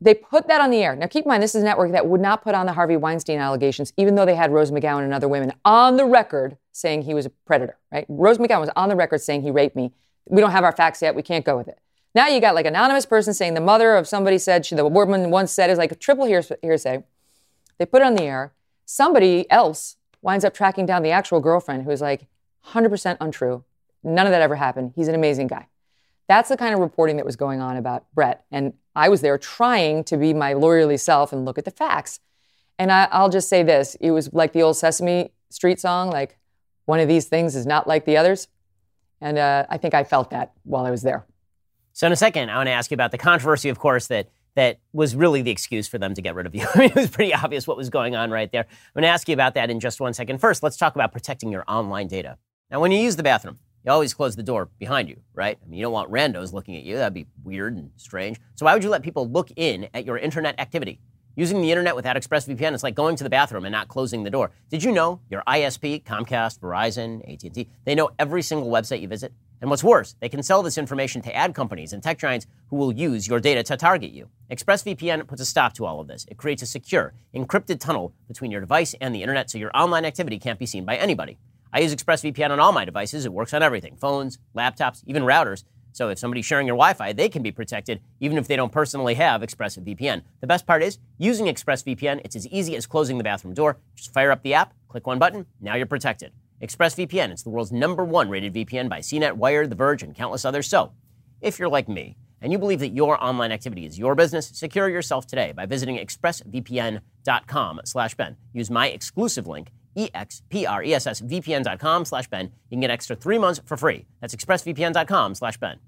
They put that on the air. Now keep in mind this is a network that would not put on the Harvey Weinstein allegations, even though they had Rose McGowan and other women on the record saying he was a predator. Right? Rose McGowan was on the record saying he raped me. We don't have our facts yet. We can't go with it. Now you got like anonymous person saying the mother of somebody said she, the woman once said is like a triple hearsay. They put it on the air. Somebody else winds up tracking down the actual girlfriend who's like 100% untrue. None of that ever happened. He's an amazing guy. That's the kind of reporting that was going on about Brett. And I was there trying to be my lawyerly self and look at the facts. And I, will just say this it was like the old Sesame Street song, like, one of these things is not like the others. And uh, I think I felt that while I was there. So, in a second, I want to ask you about the controversy, of course, that that was really the excuse for them to get rid of you. *laughs* I mean, it was pretty obvious what was going on right there. I'm going to ask you about that in just one second. First, let's talk about protecting your online data. Now, when you use the bathroom, you always close the door behind you, right? I mean, you don't want randos looking at you. That'd be weird and strange. So why would you let people look in at your internet activity? Using the internet without ExpressVPN is like going to the bathroom and not closing the door. Did you know your ISP, Comcast, Verizon, AT&T, they know every single website you visit? And what's worse, they can sell this information to ad companies and tech giants who will use your data to target you. ExpressVPN puts a stop to all of this. It creates a secure, encrypted tunnel between your device and the internet so your online activity can't be seen by anybody. I use ExpressVPN on all my devices. It works on everything phones, laptops, even routers. So if somebody's sharing your Wi Fi, they can be protected even if they don't personally have ExpressVPN. The best part is using ExpressVPN, it's as easy as closing the bathroom door. Just fire up the app, click one button, now you're protected. ExpressVPN, it's the world's number one rated VPN by CNET, Wired, The Verge, and countless others. So if you're like me, and you believe that your online activity is your business, secure yourself today by visiting expressvpn.com slash Ben. Use my exclusive link, expressvpn.com slash Ben. You can get extra three months for free. That's expressvpn.com slash Ben.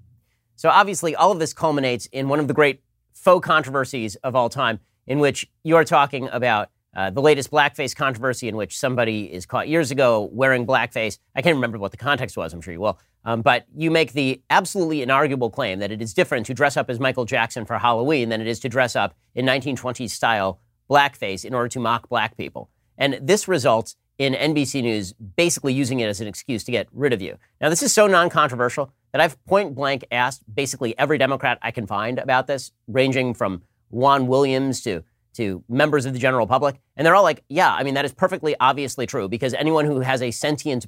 So obviously, all of this culminates in one of the great faux controversies of all time, in which you're talking about uh, the latest blackface controversy, in which somebody is caught years ago wearing blackface. I can't remember what the context was. I'm sure you will. Um, but you make the absolutely inarguable claim that it is different to dress up as Michael Jackson for Halloween than it is to dress up in 1920s style blackface in order to mock black people. And this results in NBC News basically using it as an excuse to get rid of you. Now, this is so non controversial that I've point blank asked basically every Democrat I can find about this, ranging from Juan Williams to, to members of the general public. And they're all like, yeah, I mean, that is perfectly obviously true because anyone who has a sentient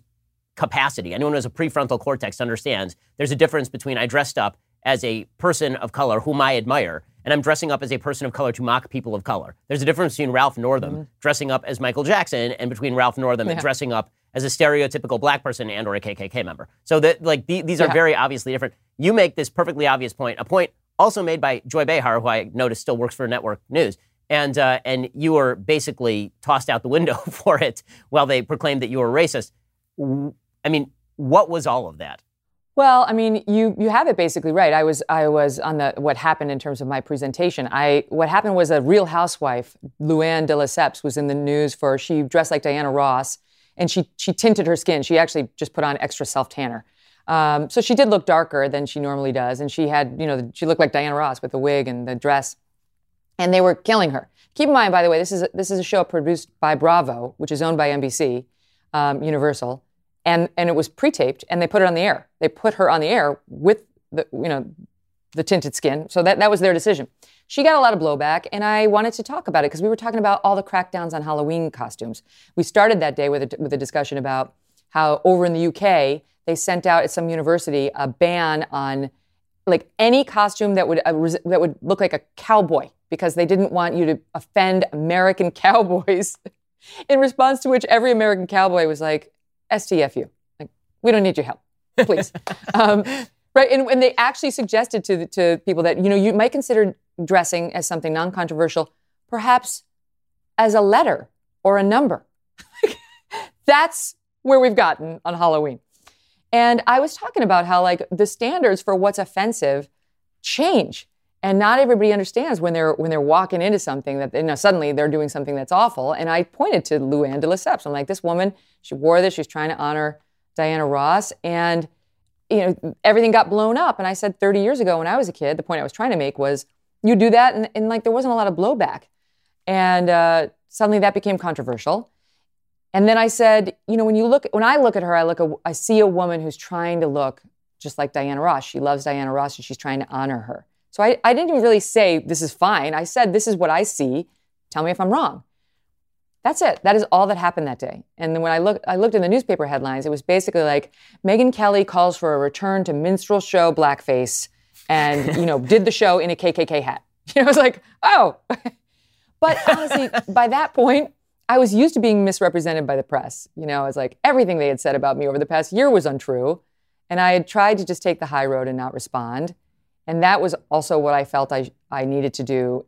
capacity, anyone who has a prefrontal cortex understands there's a difference between I dressed up as a person of color whom I admire and I'm dressing up as a person of color to mock people of color. There's a difference between Ralph Northam mm-hmm. dressing up as Michael Jackson and between Ralph Northam yeah. and dressing up as a stereotypical black person and or a KKK member. So that like the, these are yeah. very obviously different. You make this perfectly obvious point, a point also made by Joy Behar, who I noticed still works for Network News. And, uh, and you were basically tossed out the window *laughs* for it while they proclaimed that you were racist. I mean, what was all of that? Well, I mean, you you have it basically right. I was I was on the what happened in terms of my presentation. I what happened was a Real Housewife, Luann de Lesseps, was in the news for she dressed like Diana Ross and she she tinted her skin. She actually just put on extra self tanner. Um, so she did look darker than she normally does, and she had you know she looked like Diana Ross with the wig and the dress, and they were killing her. Keep in mind, by the way, this is a, this is a show produced by Bravo, which is owned by NBC, um, Universal and and it was pre-taped and they put it on the air. They put her on the air with the you know the tinted skin. So that that was their decision. She got a lot of blowback and i wanted to talk about it because we were talking about all the crackdowns on halloween costumes. We started that day with a, with a discussion about how over in the uk they sent out at some university a ban on like any costume that would uh, that would look like a cowboy because they didn't want you to offend american *laughs* cowboys in response to which every american cowboy was like STFU. Like, we don't need your help, please. *laughs* um, right, and, and they actually suggested to to people that you know you might consider dressing as something non-controversial, perhaps as a letter or a number. *laughs* That's where we've gotten on Halloween. And I was talking about how like the standards for what's offensive change. And not everybody understands when they're when they're walking into something that you know, suddenly they're doing something that's awful. And I pointed to Luann de Lesseps. I'm like, this woman, she wore this. She's trying to honor Diana Ross, and you know everything got blown up. And I said 30 years ago when I was a kid, the point I was trying to make was you do that, and, and like there wasn't a lot of blowback. And uh, suddenly that became controversial. And then I said, you know, when you look, when I look at her, I look, I see a woman who's trying to look just like Diana Ross. She loves Diana Ross, and she's trying to honor her. So I, I didn't really say, this is fine. I said, this is what I see. Tell me if I'm wrong. That's it. That is all that happened that day. And then when I looked, I looked in the newspaper headlines. It was basically like Megyn Kelly calls for a return to minstrel show blackface, and you know did the show in a KKK hat. *laughs* You know, I was like, oh. *laughs* but honestly, by that point, I was used to being misrepresented by the press. You know, I was like everything they had said about me over the past year was untrue, and I had tried to just take the high road and not respond. And that was also what I felt I, I needed to do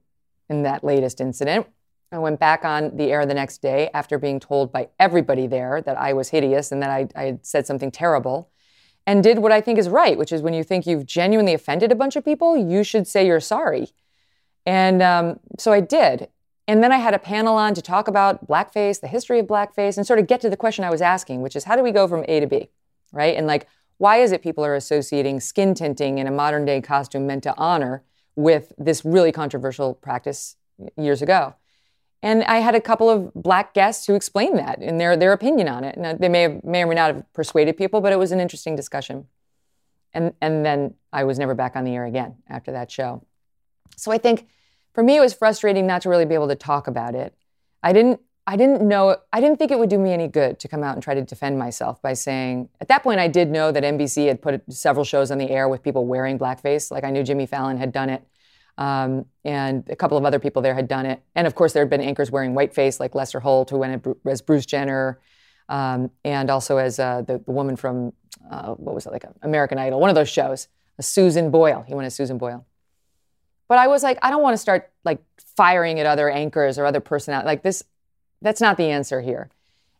in that latest incident. I went back on the air the next day after being told by everybody there that I was hideous and that I, I had said something terrible and did what I think is right, which is when you think you've genuinely offended a bunch of people, you should say you're sorry. And um, so I did. And then I had a panel on to talk about blackface, the history of blackface, and sort of get to the question I was asking, which is how do we go from A to B, right? And like, why is it people are associating skin tinting in a modern day costume meant to honor with this really controversial practice years ago? And I had a couple of black guests who explained that and their, their opinion on it. And they may, have, may or may not have persuaded people, but it was an interesting discussion. And, and then I was never back on the air again after that show. So I think for me, it was frustrating not to really be able to talk about it. I didn't I didn't know, I didn't think it would do me any good to come out and try to defend myself by saying, at that point, I did know that NBC had put several shows on the air with people wearing blackface. Like I knew Jimmy Fallon had done it, um, and a couple of other people there had done it. And of course, there had been anchors wearing whiteface, like Lester Holt, who went as Bruce Jenner, um, and also as uh, the, the, woman from, uh, what was it, like American Idol, one of those shows, Susan Boyle. He went as Susan Boyle. But I was like, I don't want to start like firing at other anchors or other personalities. Like this, that's not the answer here.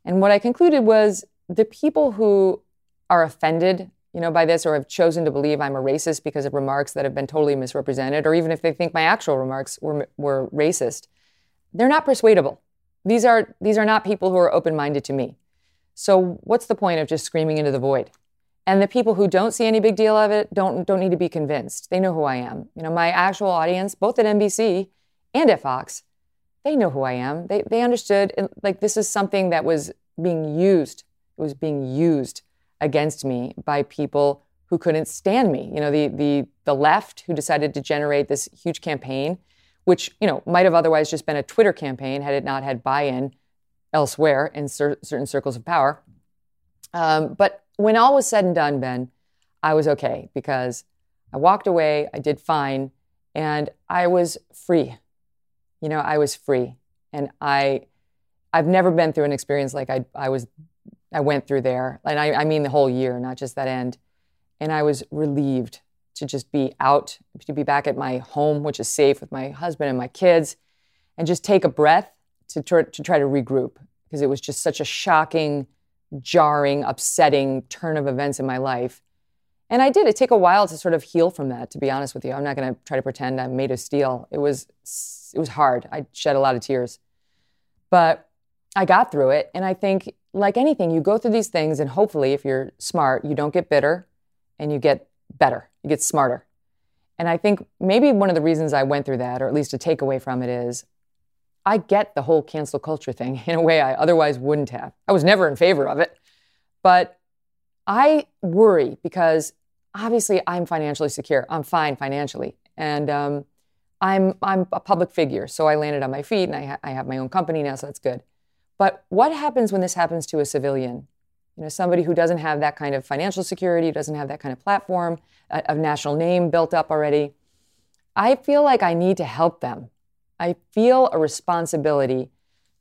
And what I concluded was the people who are offended, you know, by this or have chosen to believe I'm a racist because of remarks that have been totally misrepresented, or even if they think my actual remarks were, were racist, they're not persuadable. These are these are not people who are open-minded to me. So what's the point of just screaming into the void? And the people who don't see any big deal of it don't don't need to be convinced. They know who I am. You know, my actual audience, both at NBC and at Fox, they know who I am. They, they understood, like, this is something that was being used. It was being used against me by people who couldn't stand me. You know, the, the, the left who decided to generate this huge campaign, which, you know, might have otherwise just been a Twitter campaign had it not had buy in elsewhere in cer- certain circles of power. Um, but when all was said and done, Ben, I was okay because I walked away, I did fine, and I was free you know, I was free. And I, I've never been through an experience like I, I was, I went through there. And I, I mean the whole year, not just that end. And I was relieved to just be out, to be back at my home, which is safe with my husband and my kids, and just take a breath to, tr- to try to regroup because it was just such a shocking, jarring, upsetting turn of events in my life. And I did. It took a while to sort of heal from that, to be honest with you. I'm not going to try to pretend I'm made of steel. It was it was hard. I shed a lot of tears. But I got through it. And I think, like anything, you go through these things, and hopefully, if you're smart, you don't get bitter and you get better, you get smarter. And I think maybe one of the reasons I went through that, or at least a takeaway from it, is I get the whole cancel culture thing *laughs* in a way I otherwise wouldn't have. I was never in favor of it. But I worry because obviously I'm financially secure. I'm fine financially. And um, I'm I'm a public figure, so I landed on my feet, and I, ha- I have my own company now, so that's good. But what happens when this happens to a civilian? You know, somebody who doesn't have that kind of financial security, doesn't have that kind of platform, a, a national name built up already. I feel like I need to help them. I feel a responsibility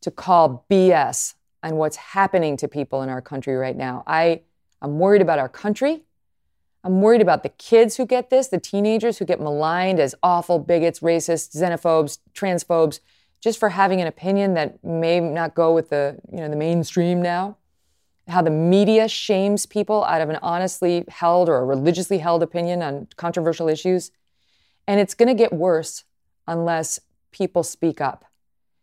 to call BS on what's happening to people in our country right now. I, I'm worried about our country. I'm worried about the kids who get this, the teenagers who get maligned as awful bigots, racists, xenophobes, transphobes, just for having an opinion that may not go with the, you know, the mainstream now. How the media shames people out of an honestly held or a religiously held opinion on controversial issues. And it's going to get worse unless people speak up.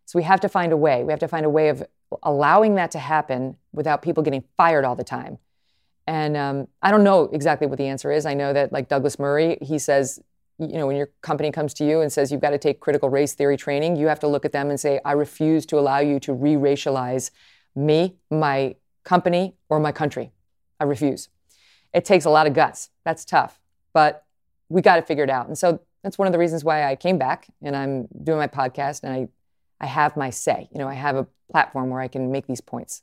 So we have to find a way. We have to find a way of allowing that to happen without people getting fired all the time. And um, I don't know exactly what the answer is. I know that, like Douglas Murray, he says, you know, when your company comes to you and says you've got to take critical race theory training, you have to look at them and say, I refuse to allow you to re racialize me, my company, or my country. I refuse. It takes a lot of guts. That's tough, but we got to figure it out. And so that's one of the reasons why I came back and I'm doing my podcast and I, I have my say. You know, I have a platform where I can make these points.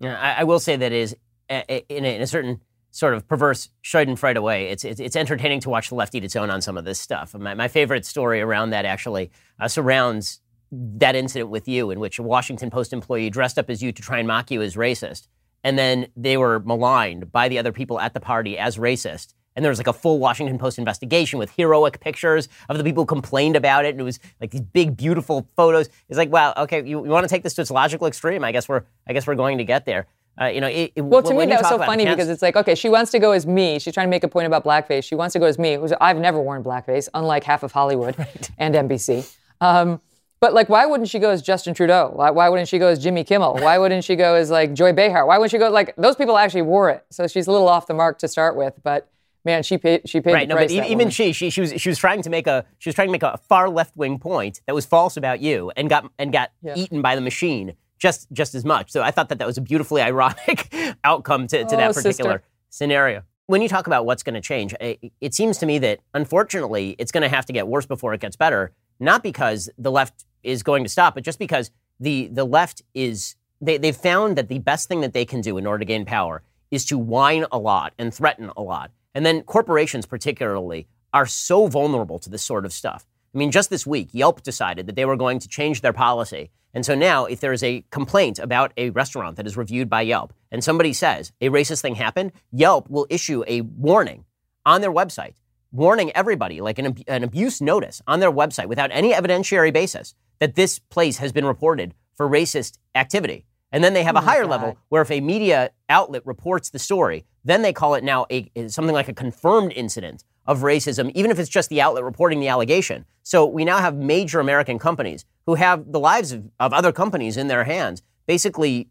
Yeah, I, I will say that is in a, in a certain sort of perverse Schadenfreude way. It's, it's, it's entertaining to watch the left eat its own on some of this stuff. My, my favorite story around that actually uh, surrounds that incident with you, in which a Washington Post employee dressed up as you to try and mock you as racist, and then they were maligned by the other people at the party as racist. And there was like a full Washington Post investigation with heroic pictures of the people who complained about it, and it was like these big, beautiful photos. It's like, wow, okay, you, you want to take this to its logical extreme? I guess we're, I guess we're going to get there. Uh, you know, it, it, well, to me that was so funny because it's like, okay, she wants to go as me. She's trying to make a point about blackface. She wants to go as me. I've never worn blackface, unlike half of Hollywood *laughs* right. and NBC. Um, But like, why wouldn't she go as Justin Trudeau? Why, why wouldn't she go as Jimmy Kimmel? Why wouldn't she go as like Joy Behar? Why wouldn't she go like those people actually wore it? So she's a little off the mark to start with, but man, she paid. She paid right. no, but even she, she, she was, she was trying to make a, she was trying to make a far left wing point that was false about you, and got, and got yeah. eaten by the machine just, just as much. So I thought that that was a beautifully *laughs* ironic outcome to, to oh, that particular sister. scenario. When you talk about what's going to change, it, it seems to me that unfortunately it's going to have to get worse before it gets better. Not because the left is going to stop, but just because the the left is they, they've found that the best thing that they can do in order to gain power is to whine a lot and threaten a lot. And then corporations, particularly, are so vulnerable to this sort of stuff. I mean, just this week, Yelp decided that they were going to change their policy. And so now, if there is a complaint about a restaurant that is reviewed by Yelp and somebody says a racist thing happened, Yelp will issue a warning on their website, warning everybody, like an, an abuse notice on their website without any evidentiary basis that this place has been reported for racist activity. And then they have oh a higher God. level where if a media outlet reports the story, then they call it now a, something like a confirmed incident of racism, even if it's just the outlet reporting the allegation. So we now have major American companies who have the lives of, of other companies in their hands, basically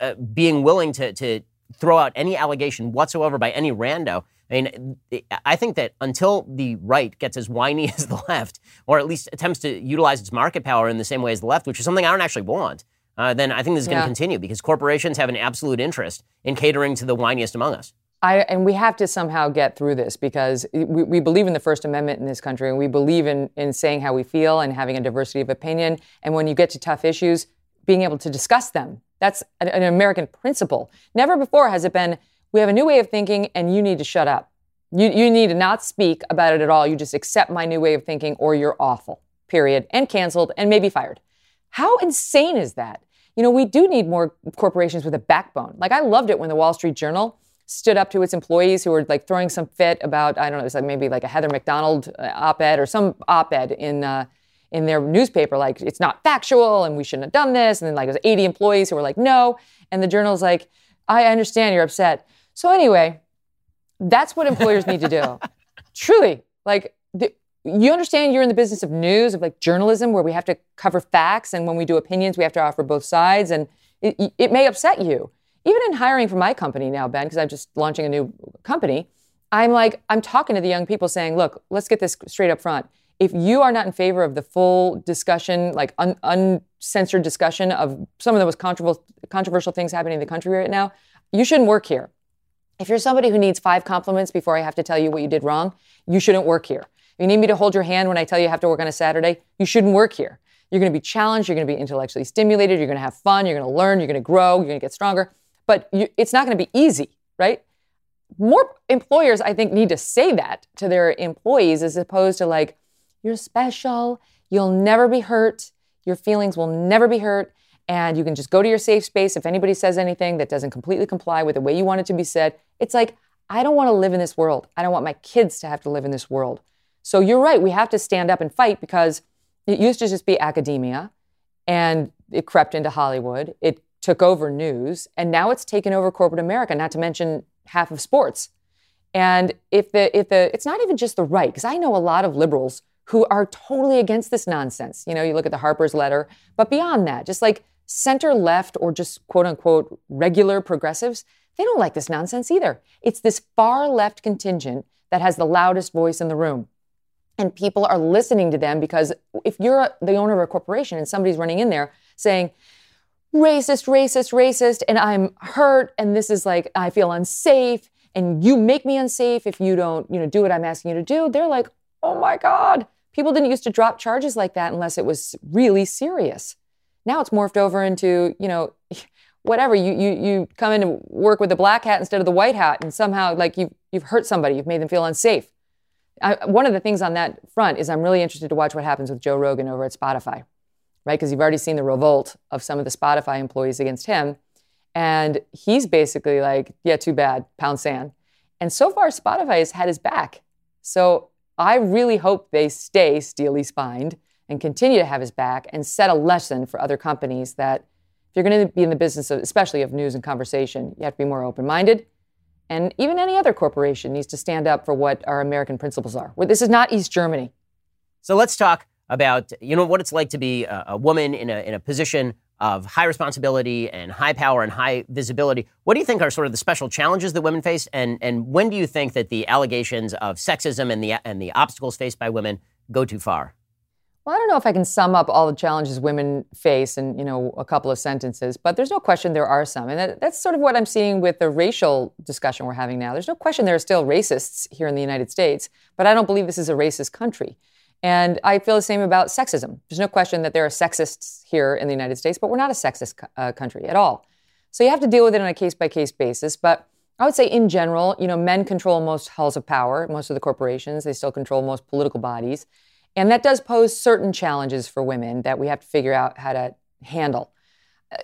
uh, being willing to, to throw out any allegation whatsoever by any rando. I mean, I think that until the right gets as whiny *laughs* as the left, or at least attempts to utilize its market power in the same way as the left, which is something I don't actually want, uh, then I think this is going to yeah. continue because corporations have an absolute interest in catering to the whiniest among us. I, and we have to somehow get through this because we, we, believe in the First Amendment in this country and we believe in, in saying how we feel and having a diversity of opinion. And when you get to tough issues, being able to discuss them. That's an, an American principle. Never before has it been, we have a new way of thinking and you need to shut up. You, you need to not speak about it at all. You just accept my new way of thinking or you're awful, period, and canceled and maybe fired. How insane is that? you know, we do need more corporations with a backbone. Like I loved it when the Wall Street Journal stood up to its employees who were like throwing some fit about I don't know, it was like maybe like a Heather Mac Donald uh, op-ed or some op-ed in uh, in their newspaper, like it's not factual and we shouldn't have done this. And then like there's 80 employees who were like, no. And the journal's like, I understand you're upset. So anyway, that's what employers need to do. *laughs* Truly, like the, you understand you're in the business of news, of like journalism, where we have to cover facts, and when we do opinions, we have to offer both sides, and it, it may upset you. Even in hiring for my company now, Ben, because I'm just launching a new company, I'm like, I'm talking to the young people saying, look, let's get this straight up front. If you are not in favor of the full discussion, like un- uncensored discussion of some of the most controversial, controversial things happening in the country right now, you shouldn't work here. If you're somebody who needs five compliments before I have to tell you what you did wrong, you shouldn't work here you need me to hold your hand when I tell you you have to work on a Saturday, you shouldn't work here. You're going to be challenged. You're going to be intellectually stimulated. You're going to have fun. You're going to learn. You're going to grow. You're going to get stronger. But you, it's not going to be easy, right? More employers, I think, need to say that to their employees as opposed to like, you're special. You'll never be hurt. Your feelings will never be hurt. And you can just go to your safe space. If anybody says anything that doesn't completely comply with the way you want it to be said, it's like, I don't want to live in this world. I don't want my kids to have to live in this world. So you're right. We have to stand up and fight because it used to just be academia and it crept into Hollywood. It took over news and now it's taken over corporate America, not to mention half of sports. And if the if the it's not even just the right, because I know a lot of liberals who are totally against this nonsense. You know, you look at the Harper's letter, but beyond that, just like center left or just quote unquote regular progressives, they don't like this nonsense either. It's this far left contingent that has the loudest voice in the room and people are listening to them because if you're the owner of a corporation and somebody's running in there saying racist racist racist and i'm hurt and this is like i feel unsafe and you make me unsafe if you don't you know do what i'm asking you to do. They're like oh my god. People didn't used to drop charges like that unless it was really serious. Now it's morphed over into you know *laughs* whatever you you you come in and work with the black hat instead of the white hat and somehow like you you've hurt somebody you've made them feel unsafe. I, one of the things on that front is I'm really interested to watch what happens with Joe Rogan over at Spotify, right? Because you've already seen the revolt of some of the Spotify employees against him. And he's basically like, yeah, too bad, pound sand. And so far, Spotify has had his back. So I really hope they stay steely spined and continue to have his back and set a lesson for other companies that if you're going to be in the business, of, especially of news and conversation, you have to be more open minded and even any other corporation needs to stand up for what our American principles are. This is not East Germany. So let's talk about you know what it's like to be a, a woman in a in a position of high responsibility and high power and high visibility. What do you think are sort of the special challenges that women face, and and when do you think that the allegations of sexism and the and the obstacles faced by women go too far? Well, I don't know if I can sum up all the challenges women face in you know a couple of sentences, but there's no question there are some, and that, that's sort of what I'm seeing with the racial discussion we're having now. There's no question there are still racists here in the United States, but I don't believe this is a racist country. And I feel the same about sexism. There's no question that there are sexists here in the United States, but we're not a sexist uh, country at all. So you have to deal with it on a case by case basis. But I would say, in general, you know, men control most halls of power, most of the corporations. They still control most political bodies. And that does pose certain challenges for women that we have to figure out how to handle.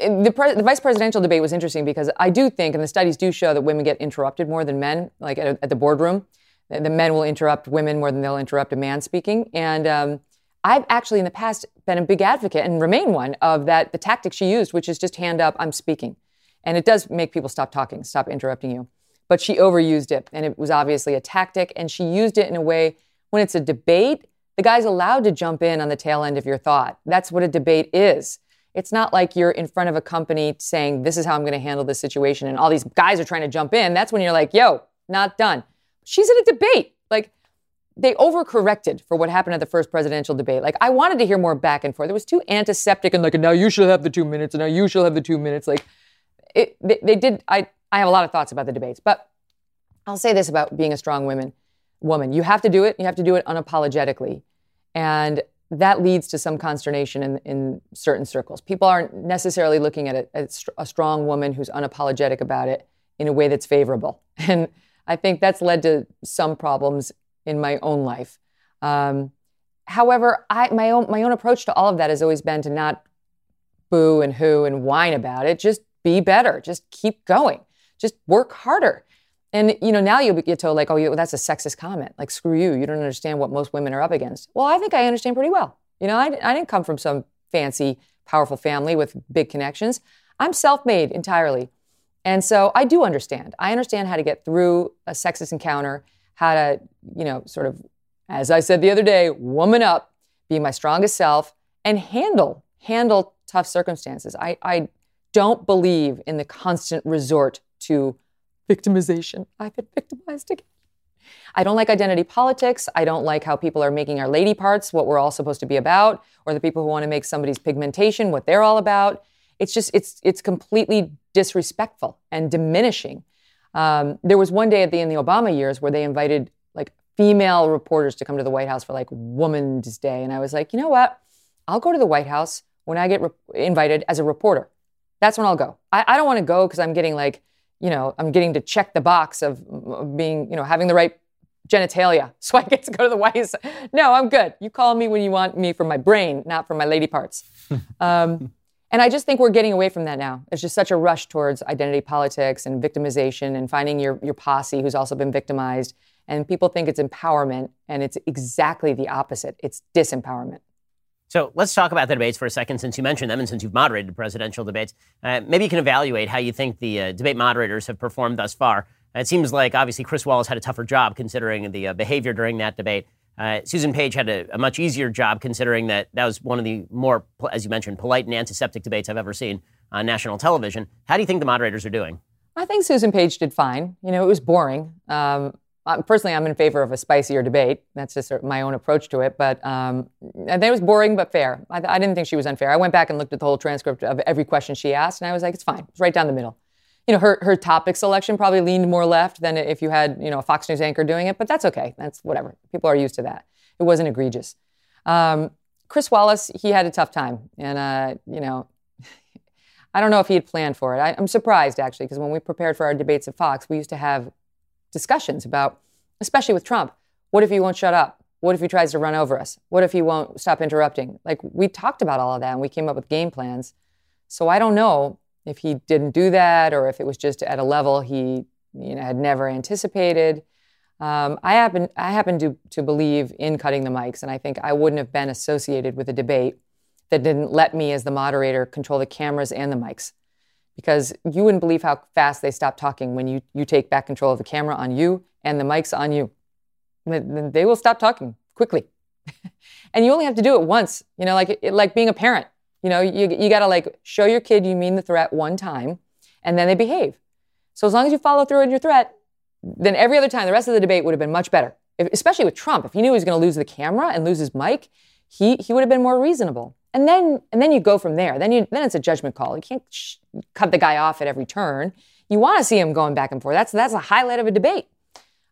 The, pre- the, vice presidential debate was interesting because I do think, and the studies do show that women get interrupted more than men, like at, a, at the boardroom the men will interrupt women more than they'll interrupt a man speaking. And um, I've actually in the past been a big advocate and remain one of that the tactic she used, which is just hand up, I'm speaking. And it does make people stop talking, stop interrupting you. But she overused it, and it was obviously a tactic. And she used it in a way when it's a debate, the guy's allowed to jump in on the tail end of your thought. That's what a debate is. It's not like you're in front of a company saying, This is how I'm going to handle this situation, and all these guys are trying to jump in. That's when you're like, Yo, not done. She's in a debate. Like, they overcorrected for what happened at the first presidential debate. Like, I wanted to hear more back and forth. It was too antiseptic and like, now you should have the two minutes, and now you should have the two minutes. Like, it, they, they did. I, I have a lot of thoughts about the debates, but I'll say this about being a strong woman. Woman, you have to do it. You have to do it unapologetically, and that leads to some consternation in, in certain circles. People aren't necessarily looking at as a strong woman who's unapologetic about it in a way that's favorable. *laughs* And I think that's led to some problems in my own life. Um, however, I, my own my own approach to all of that has always been to not boo and who and whine about it. Just be better. Just keep going. Just work harder. And you know, now you'll get told like, "Oh, that's a sexist comment." Like, screw you. You don't understand what most women are up against. Well, I think I understand pretty well. You know, I, I didn't come from some fancy, powerful family with big connections. I'm self-made entirely. And so I do understand. I understand how to get through a sexist encounter, how to, you know, sort of, as I said the other day, woman up, be my strongest self, and handle, handle tough circumstances. I, I don't believe in the constant resort to victimization. I've been victimized again. I don't like identity politics. I don't like how people are making our lady parts what we're all supposed to be about, or the people who want to make somebody's pigmentation what they're all about. It's just it's it's completely disrespectful and diminishing. Um, there was one day at the in the Obama years where they invited like female reporters to come to the White House for like Women's Day, and I was like, you know what? I'll go to the White House when I get re- invited as a reporter. That's when I'll go. I, I don't want to go because I'm getting like, you know, I'm getting to check the box of, of being, you know, having the right genitalia *laughs* so I get to go to the White House. No, I'm good. You call me when you want me for my brain, not for my lady parts. *laughs* Um, and I just think we're getting away from that now. There's just such a rush towards identity politics and victimization and finding your, your posse who's also been victimized. And people think it's empowerment, and it's exactly the opposite it's disempowerment. So let's talk about the debates for a second, since you mentioned them and since you've moderated presidential debates. Uh, maybe you can evaluate how you think the uh, debate moderators have performed thus far. It seems like obviously Chris Wallace had a tougher job considering the uh, behavior during that debate. Uh, Susan Page had a, a, much easier job considering that that was one of the more, as you mentioned, polite and antiseptic debates I've ever seen on national television. How do you think the moderators are doing? I think Susan Page did fine. You know, it was boring. Um, personally, I'm in favor of a spicier debate. That's just my own approach to it. But um, it was boring but fair. I, I didn't think she was unfair. I went back and looked at the whole transcript of every question she asked, and I was like, it's fine. It's right down the middle you know, her, her topic selection probably leaned more left than if you had, you know, a Fox News anchor doing it, but that's okay. That's whatever. People are used to that. It wasn't egregious. Um, Chris Wallace, he had a tough time. And, uh, you know, *laughs* I don't know if he had planned for it. I, am surprised, actually, because when we prepared for our debates at Fox, we used to have discussions about, especially with Trump, what if he won't shut up? What if he tries to run over us? What if he won't stop interrupting? Like, we talked about all of that and we came up with game plans. So I don't know if he didn't do that or if it was just at a level he you know, had never anticipated. Um, I happen, I happen to, to believe in cutting the mics, and I think I wouldn't have been associated with a debate that didn't let me, as the moderator, control the cameras and the mics. Because you wouldn't believe how fast they stop talking when you, you take back control of the camera on you and the mics on you. They will stop talking quickly. *laughs* and you only have to do it once. You know, like like being a parent. You know, you you got to like show your kid you mean the threat one time, and then they behave. So as long as you follow through on your threat, then every other time the rest of the debate would have been much better. If, especially with Trump, if he knew he was going to lose the camera and lose his mic, he he would have been more reasonable. And then and then you go from there. Then you then it's a judgment call. You can't sh- cut the guy off at every turn. You want to see him going back and forth. That's that's a highlight of a debate.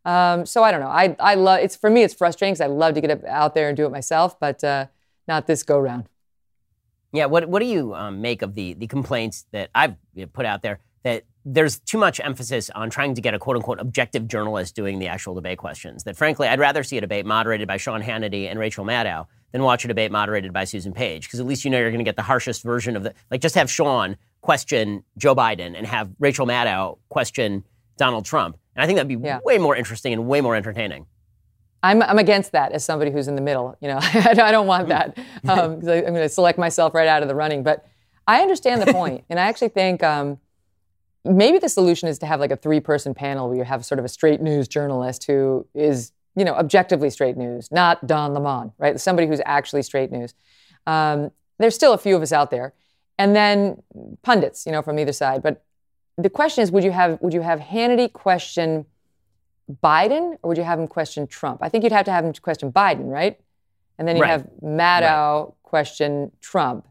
Um, so I don't know. I I love it's for me. It's frustrating because I love to get out there and do it myself, but uh, not this go round. Yeah. What what do you um, make of the the complaints that I've put out there that there's too much emphasis on trying to get a quote unquote objective journalist doing the actual debate questions. That frankly, I'd rather see a debate moderated by Sean Hannity and Rachel Maddow than watch a debate moderated by Susan Page, because at least you know you're going to get the harshest version of the. Like, just have Sean question Joe Biden and have Rachel Maddow question Donald Trump. And I think that'd be yeah. way more interesting and way more entertaining. I'm, I'm against that as somebody who's in the middle. You know, *laughs* I don't want that because *laughs* um, I'm going to select myself right out of the running. But I understand the point, and I actually think um, maybe the solution is to have like a three-person panel where you have sort of a straight news journalist who is, you know, objectively straight news, not Don Lemon, right? Somebody who's actually straight news. Um, there's still a few of us out there, and then pundits, you know, from either side. But the question is, would you have would you have Hannity question Biden or would you have him question Trump? I think you'd have to have him question Biden, right? And then you right. have Maddow right. question Trump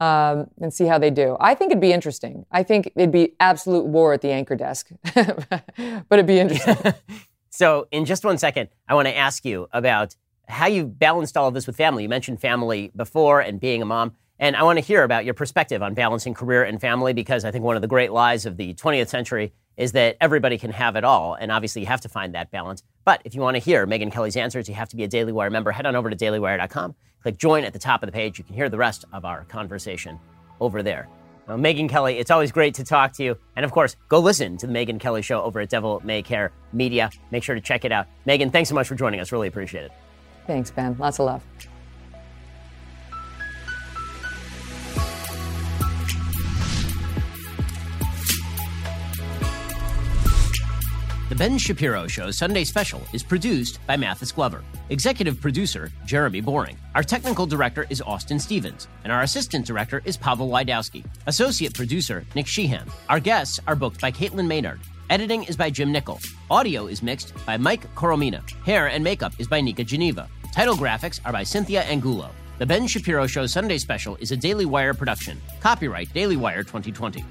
um, and see how they do. I think it'd be interesting. I think it'd be absolute war at the anchor desk, *laughs* but it'd be interesting. *laughs* so, in just one second, I want to ask you about how you balanced all of this with family. You mentioned family before and being a mom. And I want to hear about your perspective on balancing career and family because I think one of the great lies of the 20th century is that everybody can have it all. And obviously, you have to find that balance. But if you want to hear Megyn Kelly's answers, you have to be a Daily Wire member. Head on over to dailywire.com, click join at the top of the page. You can hear the rest of our conversation over there. Now, Megyn Kelly, it's always great to talk to you. And of course, go listen to the Megyn Kelly Show over at Devil May Care Media. Make sure to check it out. Megyn, thanks so much for joining us. Really appreciate it. Thanks, Ben. Lots of love. Ben Shapiro Show Sunday Special is produced by Mathis Glover. Executive producer, Jeremy Boring. Our technical director is Austin Stevens. And our assistant director is Pavel Wydowski. Associate producer, Nick Sheehan. Our guests are booked by Caitlin Maynard. Editing is by Jim Nickel. Audio is mixed by Mike Coromina. Hair and makeup is by Nika Geneva. Title graphics are by Cynthia Angulo. The Ben Shapiro Show Sunday Special is a Daily Wire production. Copyright Daily Wire 2020.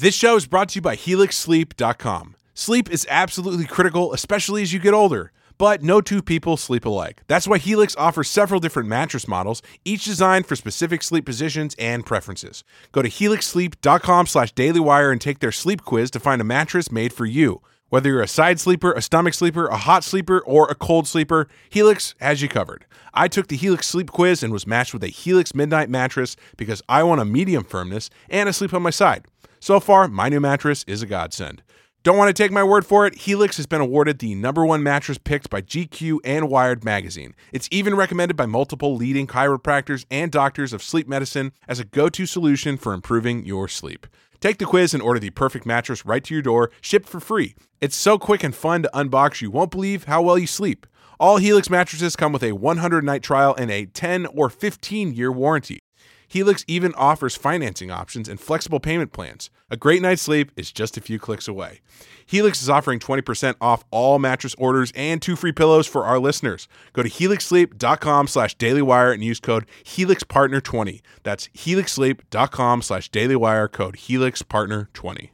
This show is brought to you by HelixSleep.com. Sleep is absolutely critical, especially as you get older. But no two people sleep alike. That's why Helix offers several different mattress models, each designed for specific sleep positions and preferences. Go to helixsleep.com slash dailywire and take their sleep quiz to find a mattress made for you. Whether you're a side sleeper, a stomach sleeper, a hot sleeper, or a cold sleeper, Helix has you covered. I took the Helix sleep quiz and was matched with a Helix Midnight mattress because I want a medium firmness and a sleep on my side. So far, my new mattress is a godsend. Don't want to take my word for it? Helix has been awarded the number one mattress picked by GQ and Wired magazine. It's even recommended by multiple leading chiropractors and doctors of sleep medicine as a go to solution for improving your sleep. Take the quiz and order the perfect mattress right to your door, shipped for free. It's so quick and fun to unbox, you won't believe how well you sleep. All Helix mattresses come with a 100 night trial and a 10 or 15 year warranty. Helix even offers financing options and flexible payment plans. A great night's sleep is just a few clicks away. Helix is offering 20% off all mattress orders and two free pillows for our listeners. Go to helixsleep.com slash dailywire and use code HelixPartner20. That's helixsleep.com slash dailywire code HelixPartner20.